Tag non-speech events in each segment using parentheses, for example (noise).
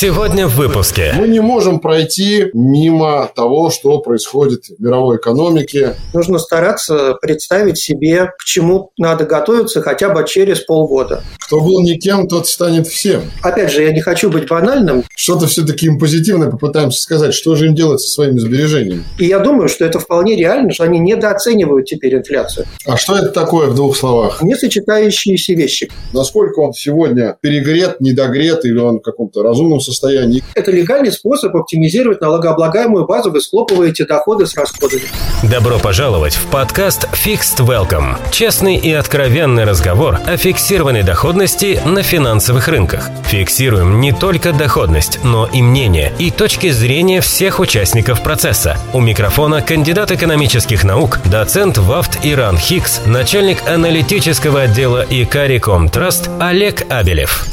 Сегодня в выпуске. Мы не можем пройти мимо того, что происходит в мировой экономике. Нужно стараться представить себе, к чему надо готовиться хотя бы через полгода. Кто был никем, тот станет всем. Опять же, я не хочу быть банальным. Что-то все-таки им позитивное попытаемся сказать. Что же им делать со своими сбережениями? И я думаю, что это вполне реально, что они недооценивают теперь инфляцию. А что это такое в двух словах? Несочетающиеся вещи. Насколько он сегодня перегрет, недогрет или он в каком-то разумном состоянии? Это легальный способ оптимизировать налогооблагаемую базу. Вы схлопываете доходы с расходами. Добро пожаловать в подкаст Fixed Welcome. Честный и откровенный разговор о фиксированной доходности на финансовых рынках. Фиксируем не только доходность, но и мнение и точки зрения всех участников процесса. У микрофона кандидат экономических наук, доцент ВАФТ Иран Хикс, начальник аналитического отдела ИКАРИКОМ Траст Олег Абелев.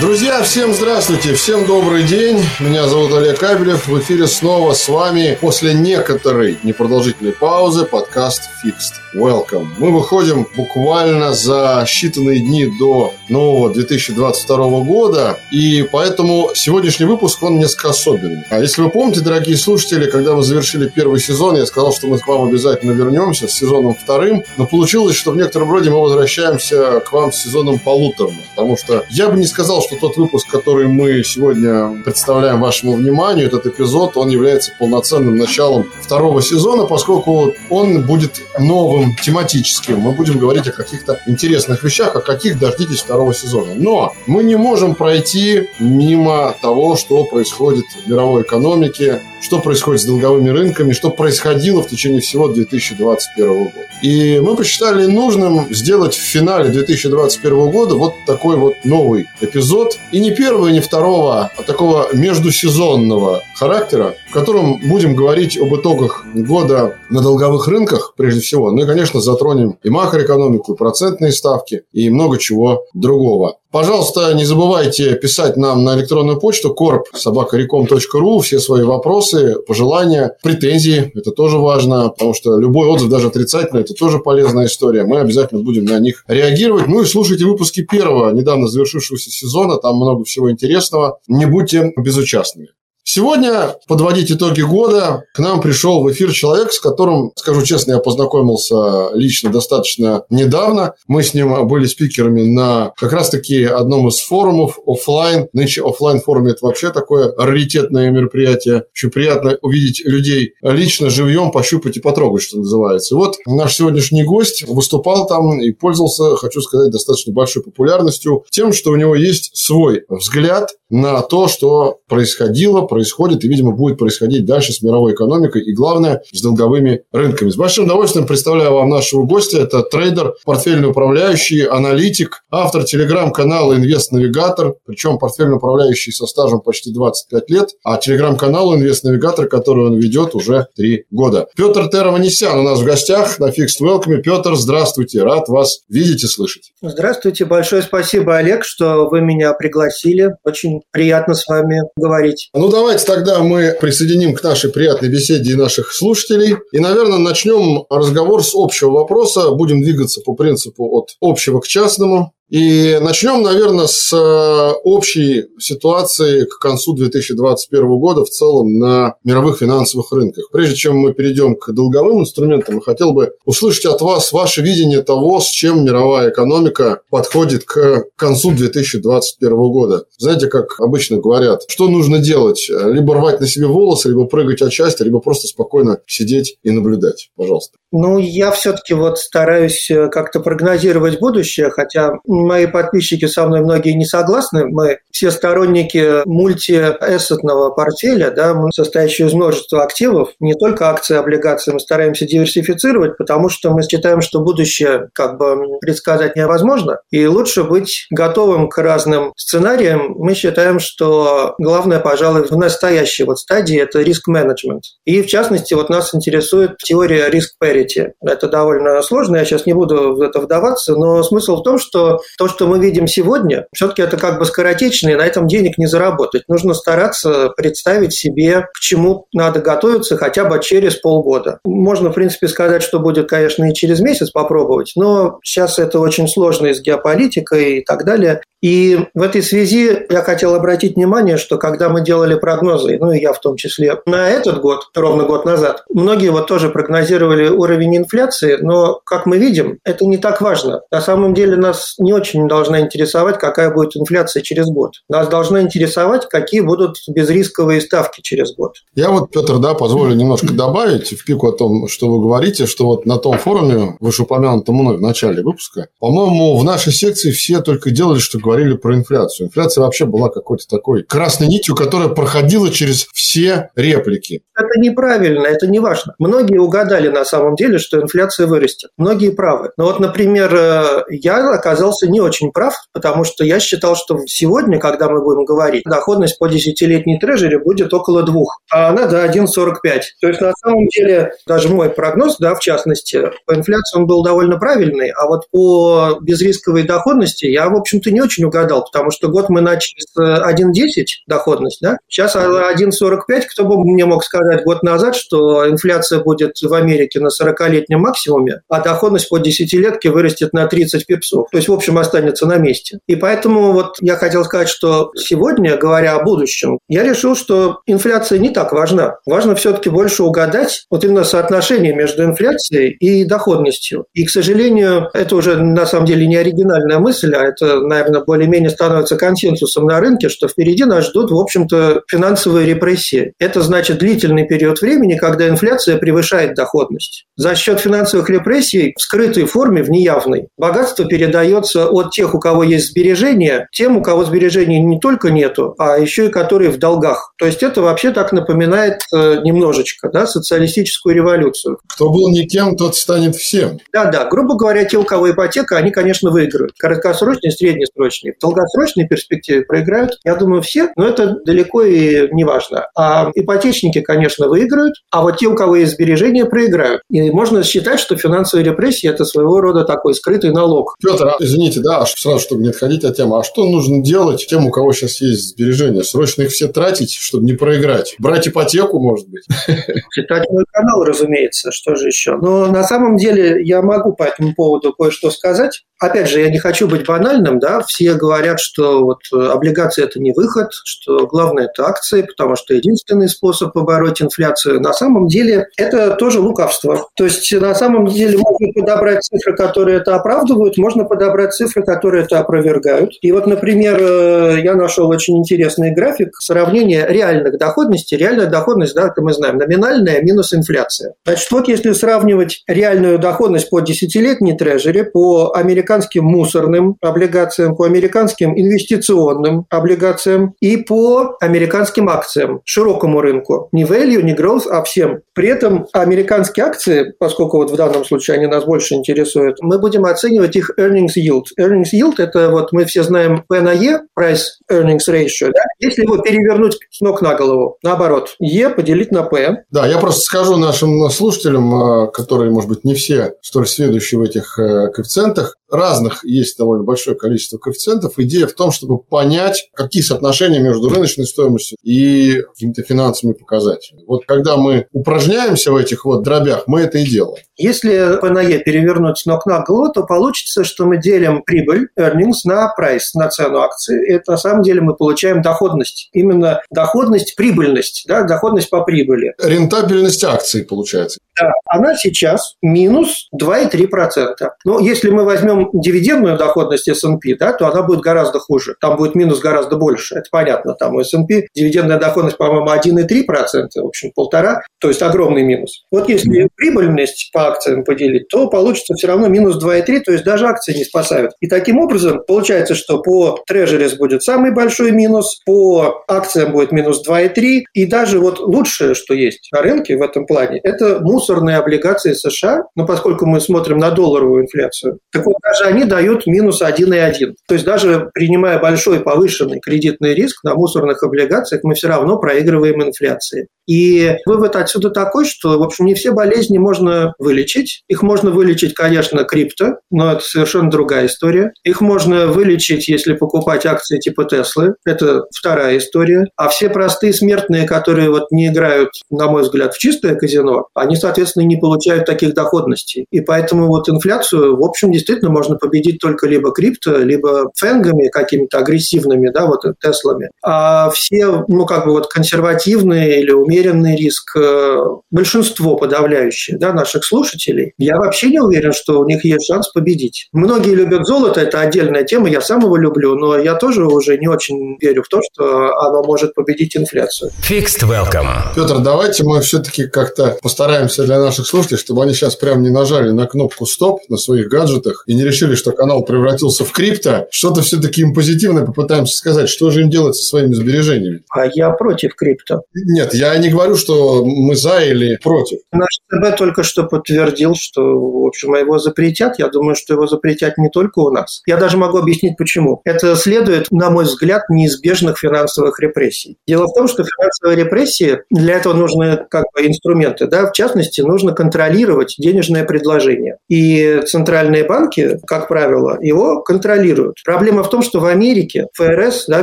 Друзья, всем здравствуйте, всем добрый день. Меня зовут Олег Кабелев. В эфире снова с вами после некоторой непродолжительной паузы подкаст Fixed Welcome. Мы выходим буквально за считанные дни до нового 2022 года, и поэтому сегодняшний выпуск, он несколько особенный. А если вы помните, дорогие слушатели, когда мы завершили первый сезон, я сказал, что мы к вам обязательно вернемся с сезоном вторым, но получилось, что в некотором роде мы возвращаемся к вам с сезоном полуторным, потому что я бы не сказал, что тот выпуск, который мы сегодня представляем вашему вниманию, этот эпизод, он является полноценным началом второго сезона, поскольку он будет новым, тематическим. Мы будем говорить о каких-то интересных вещах, о каких дождитесь второго сезона. Но мы не можем пройти мимо того, что происходит в мировой экономике, что происходит с долговыми рынками, что происходило в течение всего 2021 года. И мы посчитали нужным сделать в финале 2021 года вот такой вот новый эпизод. И не первого, не второго, а такого междусезонного характера, в котором будем говорить об итогах года на долговых рынках, прежде всего. Ну и, конечно, затронем и макроэкономику, и процентные ставки, и много чего другого. Пожалуйста, не забывайте писать нам на электронную почту korp.sobakarecom.ru все свои вопросы, пожелания, претензии. Это тоже важно, потому что любой отзыв, даже отрицательный, это тоже полезная история. Мы обязательно будем на них реагировать. Ну и слушайте выпуски первого, недавно завершившегося сезона. Там много всего интересного. Не будьте безучастными. Сегодня подводить итоги года к нам пришел в эфир человек, с которым, скажу честно, я познакомился лично достаточно недавно. Мы с ним были спикерами на как раз-таки одном из форумов офлайн. Нынче офлайн форум это вообще такое раритетное мероприятие. Очень приятно увидеть людей лично, живьем, пощупать и потрогать, что называется. вот наш сегодняшний гость выступал там и пользовался, хочу сказать, достаточно большой популярностью тем, что у него есть свой взгляд на то, что происходило, происходит и, видимо, будет происходить дальше с мировой экономикой и, главное, с долговыми рынками. С большим удовольствием представляю вам нашего гостя. Это трейдер, портфельный управляющий, аналитик, автор телеграм-канала «Инвест-навигатор», причем портфельный управляющий со стажем почти 25 лет, а телеграм-канал «Инвест-навигатор», который он ведет уже 3 года. Петр Тераванесян у нас в гостях на Fixed Welcome. Петр, здравствуйте, рад вас видеть и слышать. Здравствуйте, большое спасибо, Олег, что вы меня пригласили. Очень приятно с вами говорить. Ну, давай Давайте тогда мы присоединим к нашей приятной беседе и наших слушателей. И, наверное, начнем разговор с общего вопроса. Будем двигаться по принципу от общего к частному. И начнем, наверное, с э, общей ситуации к концу 2021 года в целом на мировых финансовых рынках. Прежде чем мы перейдем к долговым инструментам, я хотел бы услышать от вас ваше видение того, с чем мировая экономика подходит к концу 2021 года. Знаете, как обычно говорят, что нужно делать? Либо рвать на себе волосы, либо прыгать от счастья, либо просто спокойно сидеть и наблюдать. Пожалуйста. Ну, я все-таки вот стараюсь э, как-то прогнозировать будущее, хотя мои подписчики со мной многие не согласны. Мы все сторонники мультиэссетного портфеля, да, состоящего из множества активов, не только акции, облигации, мы стараемся диверсифицировать, потому что мы считаем, что будущее как бы предсказать невозможно, и лучше быть готовым к разным сценариям. Мы считаем, что главное, пожалуй, в настоящей вот стадии – это риск-менеджмент. И, в частности, вот нас интересует теория риск-парити. Это довольно сложно, я сейчас не буду в это вдаваться, но смысл в том, что то, что мы видим сегодня, все-таки это как бы скоротечно, и на этом денег не заработать. Нужно стараться представить себе, к чему надо готовиться хотя бы через полгода. Можно, в принципе, сказать, что будет, конечно, и через месяц попробовать, но сейчас это очень сложно и с геополитикой и так далее. И в этой связи я хотел обратить внимание, что когда мы делали прогнозы, ну и я в том числе, на этот год, ровно год назад, многие вот тоже прогнозировали уровень инфляции, но, как мы видим, это не так важно. На самом деле нас не очень должна интересовать, какая будет инфляция через год. Нас должно интересовать, какие будут безрисковые ставки через год. Я вот, Петр, да, позволю немножко добавить в пику о том, что вы говорите, что вот на том форуме, вышеупомянутом мной в начале выпуска, по-моему, в нашей секции все только делали, что говорили про инфляцию. Инфляция вообще была какой-то такой красной нитью, которая проходила через все реплики. Это неправильно, это не важно. Многие угадали на самом деле, что инфляция вырастет. Многие правы. Но вот, например, э, я оказался не очень прав, потому что я считал, что сегодня, когда мы будем говорить, доходность по десятилетней трежере будет около двух, а она до 1,45. То есть, на самом деле, даже мой прогноз, да, в частности, по инфляции он был довольно правильный, а вот по безрисковой доходности я, в общем-то, не очень очень угадал, потому что год мы начали с 1,10 э, доходность, да? Сейчас 1,45. Кто бы мне мог сказать год назад, что инфляция будет в Америке на 40-летнем максимуме, а доходность по десятилетке вырастет на 30 пипсов. То есть, в общем, останется на месте. И поэтому вот я хотел сказать, что сегодня, говоря о будущем, я решил, что инфляция не так важна. Важно все-таки больше угадать вот именно соотношение между инфляцией и доходностью. И, к сожалению, это уже на самом деле не оригинальная мысль, а это, наверное, более-менее становится консенсусом на рынке, что впереди нас ждут, в общем-то, финансовые репрессии. Это значит длительный период времени, когда инфляция превышает доходность. За счет финансовых репрессий в скрытой форме, в неявной, богатство передается от тех, у кого есть сбережения, тем, у кого сбережений не только нету, а еще и которые в долгах. То есть это вообще так напоминает э, немножечко да, социалистическую революцию. Кто был никем, тот станет всем. Да-да, грубо говоря, те, у кого ипотека, они, конечно, выиграют. Краткосрочные, среднесрочные долгосрочные. В долгосрочной перспективе проиграют, я думаю, все, но это далеко и не важно. А ипотечники, конечно, выиграют, а вот те, у кого есть сбережения, проиграют. И можно считать, что финансовые репрессии – это своего рода такой скрытый налог. Петр, а, извините, да, сразу, чтобы не отходить от темы, а что нужно делать тем, у кого сейчас есть сбережения? Срочно их все тратить, чтобы не проиграть? Брать ипотеку, может быть? (laughs) Читать мой канал, разумеется, что же еще. Но на самом деле я могу по этому поводу кое-что сказать. Опять же, я не хочу быть банальным, да, все говорят, что вот э, облигации – это не выход, что главное – это акции, потому что единственный способ побороть инфляцию. На самом деле это тоже лукавство. То есть на самом деле можно подобрать цифры, которые это оправдывают, можно подобрать цифры, которые это опровергают. И вот, например, э, я нашел очень интересный график сравнения реальных доходностей. Реальная доходность, да, это мы знаем, номинальная минус инфляция. Значит, вот если сравнивать реальную доходность по десятилетней трежере, по американским мусорным облигациям, по американским инвестиционным облигациям и по американским акциям, широкому рынку. Не value, не growth, а всем. При этом американские акции, поскольку вот в данном случае они нас больше интересуют, мы будем оценивать их earnings yield. Earnings yield – это вот мы все знаем P на E, price earnings ratio. Да? Если его перевернуть с ног на голову, наоборот, E поделить на P. Да, я просто скажу нашим слушателям, э, которые, может быть, не все столь сведущие в этих э, коэффициентах, разных есть довольно большое количество коэффициентов. Идея в том, чтобы понять, какие соотношения между рыночной стоимостью и какими-то финансовыми показателями. Вот когда мы упражняемся в этих вот дробях, мы это и делаем. Если ПНЕ перевернуть с ног на голову, то получится, что мы делим прибыль, earnings, на прайс, на цену акции. Это на самом деле мы получаем доходность. Именно доходность, прибыльность, да, доходность по прибыли. Рентабельность акций получается. Да, она сейчас минус 2,3%. Но если мы возьмем дивидендную доходность S&P, да, то она будет гораздо хуже. Там будет минус гораздо больше. Это понятно. Там у S&P дивидендная доходность, по-моему, 1,3%, в общем, полтора, то есть огромный минус. Вот если прибыльность по акциям поделить, то получится все равно минус 2,3, то есть даже акции не спасают. И таким образом получается, что по трежерис будет самый большой минус, по акциям будет минус 2,3, и даже вот лучшее, что есть на рынке в этом плане, это мусорные облигации США, но поскольку мы смотрим на долларовую инфляцию, так вот даже они дают минус 1,1. То есть даже принимая большой повышенный кредитный риск на мусорных облигациях, мы все равно проигрываем инфляции. И вывод отсюда такой, что, в общем, не все болезни можно вылечить. Их можно вылечить, конечно, крипто, но это совершенно другая история. Их можно вылечить, если покупать акции типа Теслы. Это вторая история. А все простые смертные, которые вот не играют, на мой взгляд, в чистое казино, они, соответственно, не получают таких доходностей. И поэтому вот инфляцию, в общем, действительно можно победить только либо крипто, либо фэнгами какими-то агрессивными, да, вот Теслами. А все, ну, как бы вот консервативные или умеренный риск, э, большинство подавляющее, да, наших слушателей, я вообще не уверен, что у них есть шанс победить. Многие любят золото, это отдельная тема, я сам его люблю, но я тоже уже не очень верю в то, что оно может победить инфляцию. Fixed welcome. Петр, давайте мы все-таки как-то постараемся для наших слушателей, чтобы они сейчас прям не нажали на кнопку стоп на своих гаджетах и не решили, что канал превратился в крипто. Что-то все-таки им позитивное попытаемся сказать. Что же им делать со своими сбережениями? А я против крипто. Нет, я не говорю, что мы за или против. Наш ЦБ только что подтвердил, что, в общем, его запретят. Я думаю, что его запретят не только у нас. Я даже могу объяснить, почему. Это следует, на мой взгляд, неизбежных финансовых репрессий. Дело в том, что финансовые репрессии, для этого нужны как бы инструменты. Да? В частности, нужно контролировать денежное предложение. И центральные банки, как правило, его контролируют. Проблема в том, что в Америке ФРС, да,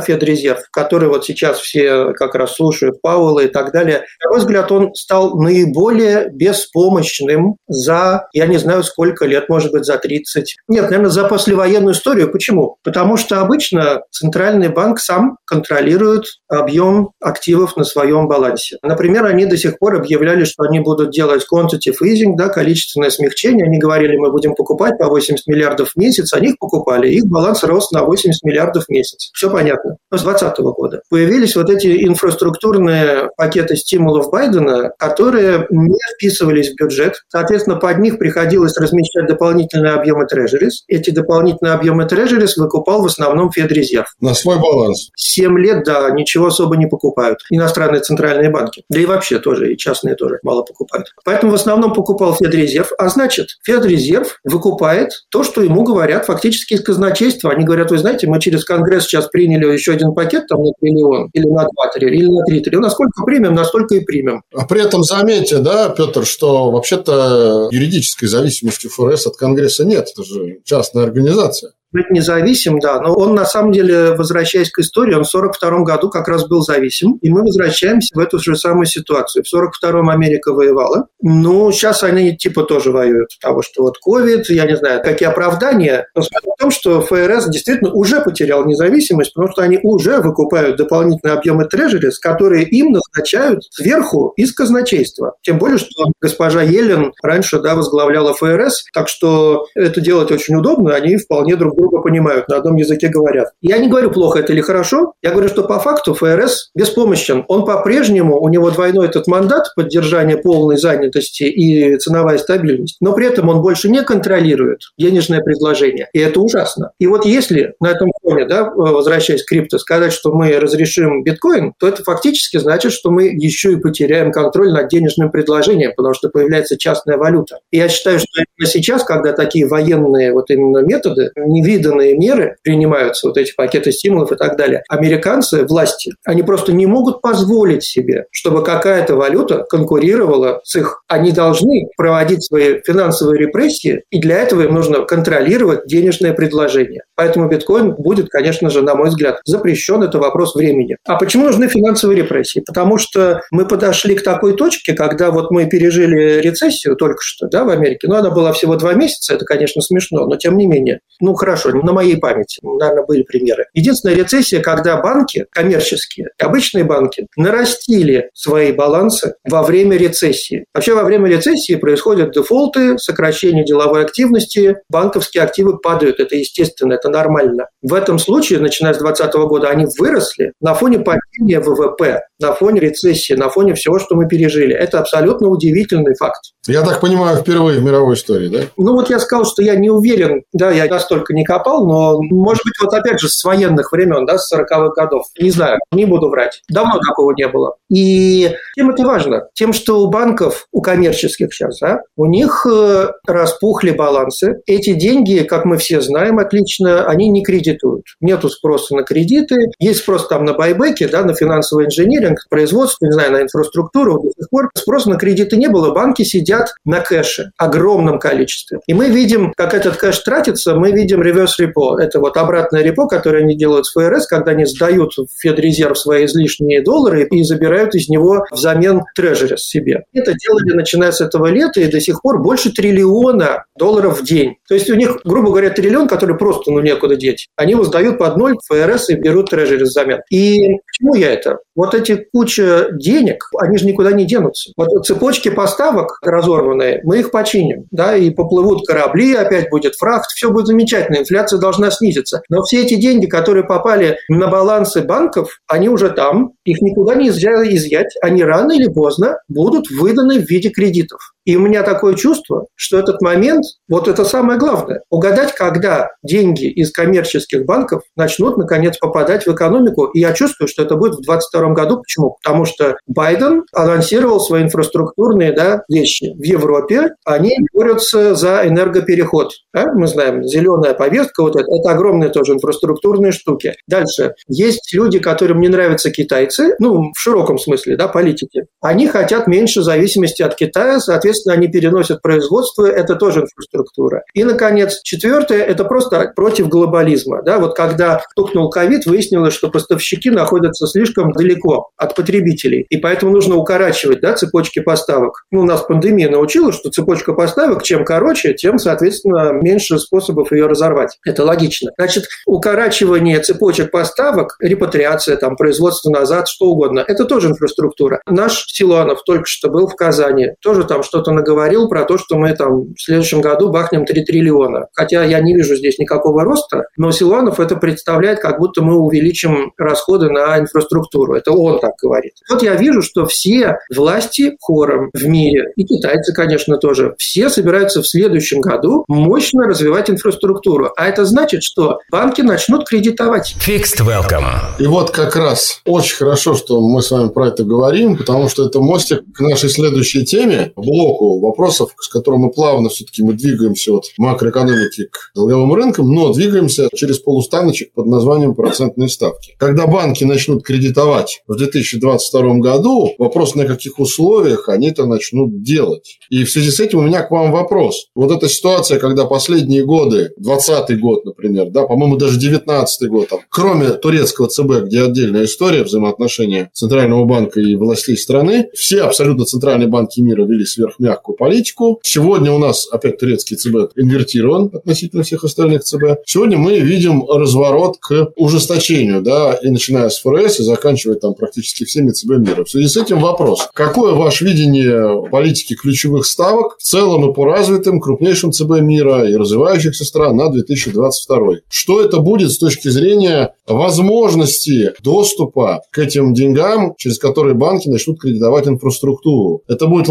Федрезерв, который вот сейчас все как раз слушают Пауэлла и так далее, на мой взгляд, он стал наиболее беспомощным за, я не знаю, сколько лет, может быть, за 30. Нет, наверное, за послевоенную историю. Почему? Потому что обычно центральный банк сам контролирует объем активов на своем балансе. Например, они до сих пор объявляли, что они будут делать quantitative easing, да, количественное смягчение. Они говорили, мы будем покупать по 80 миллиардов в месяц. Они их покупали. Их баланс рос на 80 миллиардов в месяц. Все понятно. Но с 2020 года появились вот эти инфраструктурные пакеты стимулов Байдена, которые не вписывались в бюджет. Соответственно, под них приходилось размещать дополнительные объемы трежерис. Эти дополнительные объемы трежерис выкупал в основном Федрезерв. На свой баланс. Семь лет, да, ничего особо не покупают. Иностранные центральные банки. Да и вообще тоже, и частные тоже мало покупают. Поэтому в основном покупал Федрезерв. А значит, Федрезерв выкупает то, что ему говорят фактически из казначейства. Они говорят, вы знаете, мы через Конгресс сейчас приняли еще один пакет там на триллион, или на два триллиона, или на три триллиона. Насколько примем, настолько и примем. А при этом заметьте, да, Петр, что вообще-то юридической зависимости ФРС от Конгресса нет. Это же частная организация быть независим, да, но он на самом деле, возвращаясь к истории, он в 1942 году как раз был зависим, и мы возвращаемся в эту же самую ситуацию. В 1942-м Америка воевала, ну, сейчас они типа тоже воюют, потому что вот COVID, я не знаю, какие оправдания, но смысл в том, что ФРС действительно уже потерял независимость, потому что они уже выкупают дополнительные объемы трежерис, которые им назначают сверху из казначейства. Тем более, что госпожа Елен раньше да, возглавляла ФРС, так что это делать очень удобно, они вполне друг друга понимают, на одном языке говорят. Я не говорю, плохо это или хорошо, я говорю, что по факту ФРС беспомощен. Он по-прежнему, у него двойной этот мандат поддержания полной занятости и ценовая стабильность, но при этом он больше не контролирует денежное предложение. И это ужасно. И вот если на этом фоне, да, возвращаясь к крипто, сказать, что мы разрешим биткоин, то это фактически значит, что мы еще и потеряем контроль над денежным предложением, потому что появляется частная валюта. И я считаю, что сейчас, когда такие военные вот именно методы не невиданные меры принимаются, вот эти пакеты стимулов и так далее. Американцы, власти, они просто не могут позволить себе, чтобы какая-то валюта конкурировала с их. Они должны проводить свои финансовые репрессии, и для этого им нужно контролировать денежное предложение. Поэтому биткоин будет, конечно же, на мой взгляд, запрещен. Это вопрос времени. А почему нужны финансовые репрессии? Потому что мы подошли к такой точке, когда вот мы пережили рецессию только что да, в Америке. Но она была всего два месяца, это, конечно, смешно, но тем не менее. Ну, хорошо, хорошо, на моей памяти, наверное, были примеры. Единственная рецессия, когда банки, коммерческие, обычные банки, нарастили свои балансы во время рецессии. Вообще во время рецессии происходят дефолты, сокращение деловой активности, банковские активы падают, это естественно, это нормально. В этом случае, начиная с 2020 года, они выросли на фоне падения ВВП, на фоне рецессии, на фоне всего, что мы пережили. Это абсолютно удивительный факт. Я так понимаю, впервые в мировой истории, да? Ну вот я сказал, что я не уверен, да, я настолько не копал, но, может быть, вот опять же с военных времен, да, с 40-х годов. Не знаю, не буду врать. Давно такого не было. И чем это важно? Тем, что у банков, у коммерческих сейчас, да, у них э, распухли балансы. Эти деньги, как мы все знаем отлично, они не кредитуют. Нету спроса на кредиты, есть спрос там на байбеки, да, на финансовый инженеринг, производство, не знаю, на инфраструктуру. До сих пор спроса на кредиты не было. Банки сидят на кэше, огромном количестве. И мы видим, как этот кэш тратится, мы видим реверс репо. Это вот обратное репо, которое они делают с ФРС, когда они сдают в Федрезерв свои излишние доллары и забирают из него взамен трежерис себе. Это делали начиная с этого лета и до сих пор больше триллиона долларов в день. То есть у них, грубо говоря, триллион, который просто ну некуда деть. Они его сдают под ноль ФРС и берут трежерис взамен. И почему я это? Вот эти куча денег, они же никуда не денутся. Вот цепочки поставок разорванные, мы их починим, да, и поплывут корабли, опять будет фрахт, все будет замечательно, инфляция должна снизиться. Но все эти деньги, которые попали на балансы банков, они уже там, их никуда нельзя изъять, они рано или поздно будут выданы в виде кредитов. И у меня такое чувство, что этот момент, вот это самое главное, угадать, когда деньги из коммерческих банков начнут, наконец, попадать в экономику. И я чувствую, что это будет в 2022 году. Почему? Потому что Байден анонсировал свои инфраструктурные да, вещи. В Европе они борются за энергопереход. Да? Мы знаем, зеленая повестка, вот это, это огромные тоже инфраструктурные штуки. Дальше. Есть люди, которым не нравятся китайцы, ну, в широком смысле, да, политики. Они хотят меньше зависимости от Китая, соответственно, соответственно, они переносят производство, это тоже инфраструктура. И, наконец, четвертое – это просто против глобализма. Да, вот когда стукнул ковид, выяснилось, что поставщики находятся слишком далеко от потребителей, и поэтому нужно укорачивать да, цепочки поставок. Ну, у нас пандемия научила, что цепочка поставок, чем короче, тем, соответственно, меньше способов ее разорвать. Это логично. Значит, укорачивание цепочек поставок, репатриация, там, производство назад, что угодно, это тоже инфраструктура. Наш Силуанов только что был в Казани, тоже там что-то что-то наговорил про то, что мы там в следующем году бахнем 3 триллиона. Хотя я не вижу здесь никакого роста, но Силуанов это представляет, как будто мы увеличим расходы на инфраструктуру. Это он так говорит. Вот я вижу, что все власти хором в мире, и китайцы, конечно, тоже, все собираются в следующем году мощно развивать инфраструктуру. А это значит, что банки начнут кредитовать. Fixed welcome. И вот как раз очень хорошо, что мы с вами про это говорим, потому что это мостик к нашей следующей теме, блок блоку вопросов, с которым мы плавно все-таки мы двигаемся от макроэкономики к долговым рынкам, но двигаемся через полустаночек под названием процентные ставки. Когда банки начнут кредитовать в 2022 году, вопрос на каких условиях они это начнут делать. И в связи с этим у меня к вам вопрос. Вот эта ситуация, когда последние годы, 20 год, например, да, по-моему, даже 19 год, там, кроме турецкого ЦБ, где отдельная история взаимоотношения Центрального банка и властей страны, все абсолютно центральные банки мира вели сверх мягкую политику. Сегодня у нас опять турецкий ЦБ инвертирован относительно всех остальных ЦБ. Сегодня мы видим разворот к ужесточению, да, и начиная с ФРС и заканчивая там практически всеми ЦБ мира. В связи с этим вопрос. Какое ваше видение политики ключевых ставок в целом и по развитым крупнейшим ЦБ мира и развивающихся стран на 2022? Что это будет с точки зрения возможности доступа к этим деньгам, через которые банки начнут кредитовать инфраструктуру? Это будет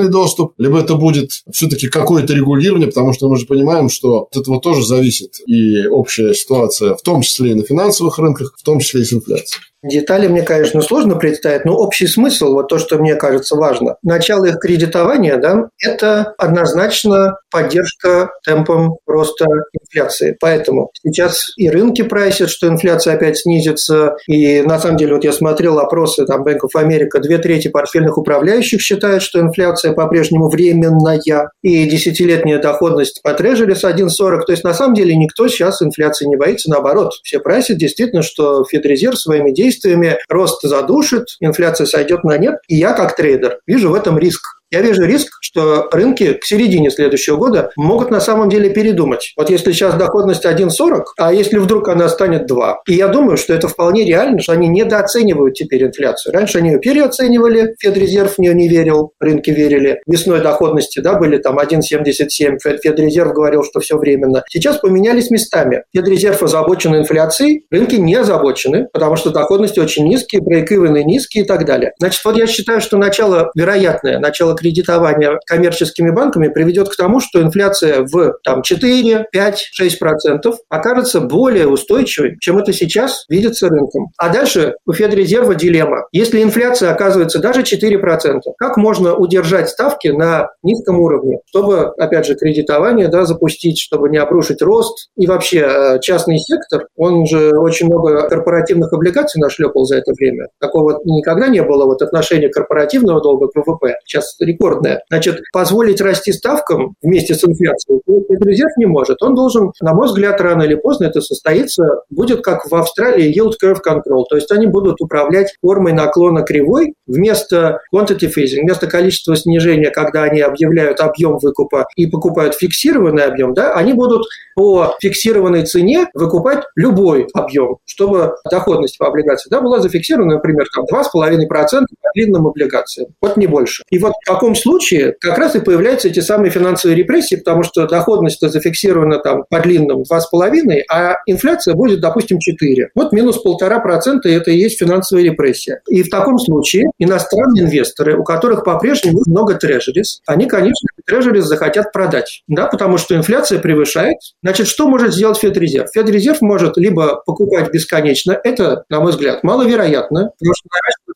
лавинообразный доступ, либо это будет все-таки какое-то регулирование, потому что мы же понимаем, что от этого тоже зависит и общая ситуация, в том числе и на финансовых рынках, в том числе и с инфляцией. Детали мне, конечно, сложно представить, но общий смысл, вот то, что мне кажется важно. Начало их кредитования, да, это однозначно поддержка темпом роста инфляции. Поэтому сейчас и рынки прайсят, что инфляция опять снизится. И на самом деле, вот я смотрел опросы там Bank of America, две трети портфельных управляющих считают, что инфляция по-прежнему временная. И десятилетняя доходность по трежерис 1,40. То есть, на самом деле, никто сейчас инфляции не боится. Наоборот, все прайсят действительно, что Федрезерв своими действиями действиями рост задушит, инфляция сойдет на нет. И я, как трейдер, вижу в этом риск. Я вижу риск, что рынки к середине следующего года могут на самом деле передумать. Вот если сейчас доходность 1,40, а если вдруг она станет 2. И я думаю, что это вполне реально, что они недооценивают теперь инфляцию. Раньше они ее переоценивали, Федрезерв в нее не верил, рынки верили. Весной доходности да, были там 1,77, Федрезерв говорил, что все временно. Сейчас поменялись местами. Федрезерв озабочен инфляцией, рынки не озабочены, потому что доходности очень низкие, брейк низкие и так далее. Значит, вот я считаю, что начало вероятное, начало кредитования коммерческими банками приведет к тому, что инфляция в там, 4, 5, 6 процентов окажется более устойчивой, чем это сейчас видится рынком. А дальше у Федрезерва дилемма. Если инфляция оказывается даже 4 процента, как можно удержать ставки на низком уровне, чтобы, опять же, кредитование да, запустить, чтобы не обрушить рост. И вообще э, частный сектор, он же очень много корпоративных облигаций нашлепал за это время. Такого никогда не было вот отношения корпоративного долга к ВВП. Сейчас рекордное. Значит, позволить расти ставкам вместе с инфляцией резерв не может. Он должен, на мой взгляд, рано или поздно это состоится, будет как в Австралии yield curve control. То есть они будут управлять формой наклона кривой вместо quantity phasing, вместо количества снижения, когда они объявляют объем выкупа и покупают фиксированный объем, да, они будут по фиксированной цене выкупать любой объем, чтобы доходность по облигации да, была зафиксирована, например, там 2,5% по длинным облигациям. Вот не больше. И вот в таком случае как раз и появляются эти самые финансовые репрессии, потому что доходность зафиксирована там по длинным 2,5%, а инфляция будет, допустим, 4%. Вот минус 1,5% это и есть финансовая репрессия. И в таком случае иностранные инвесторы, у которых по-прежнему много трежерис, они, конечно, трежерис захотят продать, да, потому что инфляция превышает Значит, что может сделать Федрезерв? Федрезерв может либо покупать бесконечно, это, на мой взгляд, маловероятно, потому что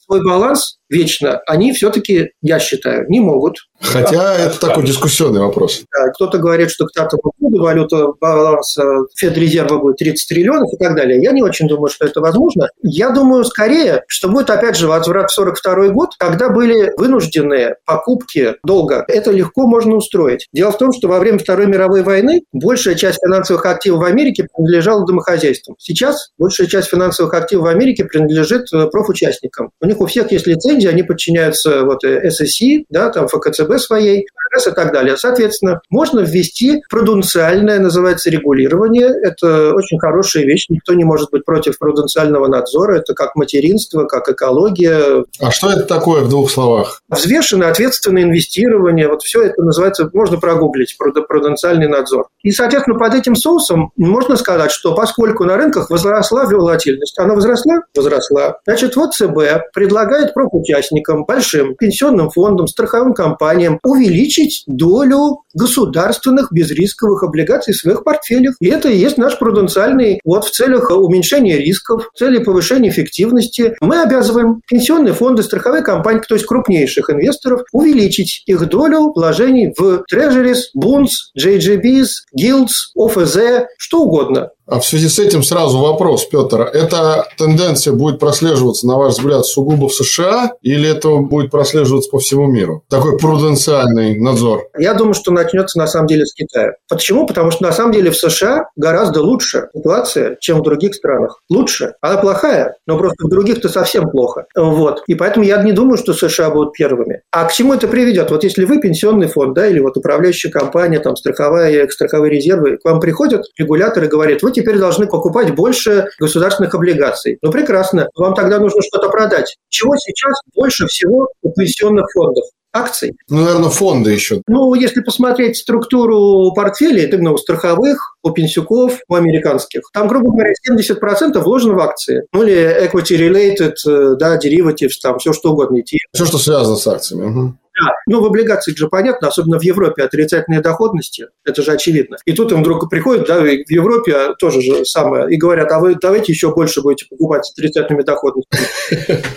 свой баланс вечно они все-таки, я считаю, не могут. Хотя да, это да. такой дискуссионный вопрос. Да, кто-то говорит, что к татому году валюта баланса Федрезерва будет 30 триллионов и так далее. Я не очень думаю, что это возможно. Я думаю, скорее, что будет опять же возврат в 42 год, когда были вынужденные покупки долга. Это легко можно устроить. Дело в том, что во время Второй мировой войны большая часть финансовых активов в Америке принадлежала домохозяйствам. Сейчас большая часть финансовых активов в Америке принадлежит э, профучастникам. У них у всех есть лицензии, они подчиняются вот ССИ, да, там ФКЦБ своей, и так далее. Соответственно, можно ввести пруденциальное, называется, регулирование. Это очень хорошая вещь. Никто не может быть против пруденциального надзора. Это как материнство, как экология. А что это такое в двух словах? Взвешенное, ответственное инвестирование. Вот все это называется, можно прогуглить, пруденциальный надзор. И, соответственно, под этим соусом можно сказать, что поскольку на рынках возросла волатильность, она возросла? Возросла. Значит, вот ЦБ предлагает профучастникам, большим пенсионным фондам, страховым компаниям увеличить долю государственных безрисковых облигаций в своих портфелях. И это и есть наш пруденциальный вот в целях уменьшения рисков, в целях повышения эффективности. Мы обязываем пенсионные фонды, страховые компании, то есть крупнейших инвесторов, увеличить их долю вложений в трежерис, бунс, JGBs, guilds, ОФЗ, что угодно. А в связи с этим сразу вопрос, Петр. Эта тенденция будет прослеживаться, на ваш взгляд, сугубо в США или это будет прослеживаться по всему миру? Такой пруденциальный надзор. Я думаю, что начнется на самом деле с Китая. Почему? Потому что на самом деле в США гораздо лучше ситуация, чем в других странах. Лучше. Она плохая, но просто в других-то совсем плохо. Вот. И поэтому я не думаю, что США будут первыми. А к чему это приведет? Вот если вы пенсионный фонд, да, или вот управляющая компания, там, страховая, страховые резервы, к вам приходят регуляторы и говорят, вы теперь должны покупать больше государственных облигаций. Ну, прекрасно. Вам тогда нужно что-то продать. Чего сейчас больше всего у пенсионных фондов? акций. Ну, наверное, фонды еще. Ну, если посмотреть структуру портфелей, именно у страховых, у пенсюков, у американских, там, грубо говоря, 70% вложено в акции. Ну, или equity-related, э, да, derivatives, там, все что угодно. идти. Все, что связано с акциями. Угу. Да, ну в облигациях же понятно, особенно в Европе отрицательные доходности, это же очевидно. И тут им вдруг приходят, да, в Европе тоже же самое, и говорят, а вы давайте еще больше будете покупать с отрицательными доходностями.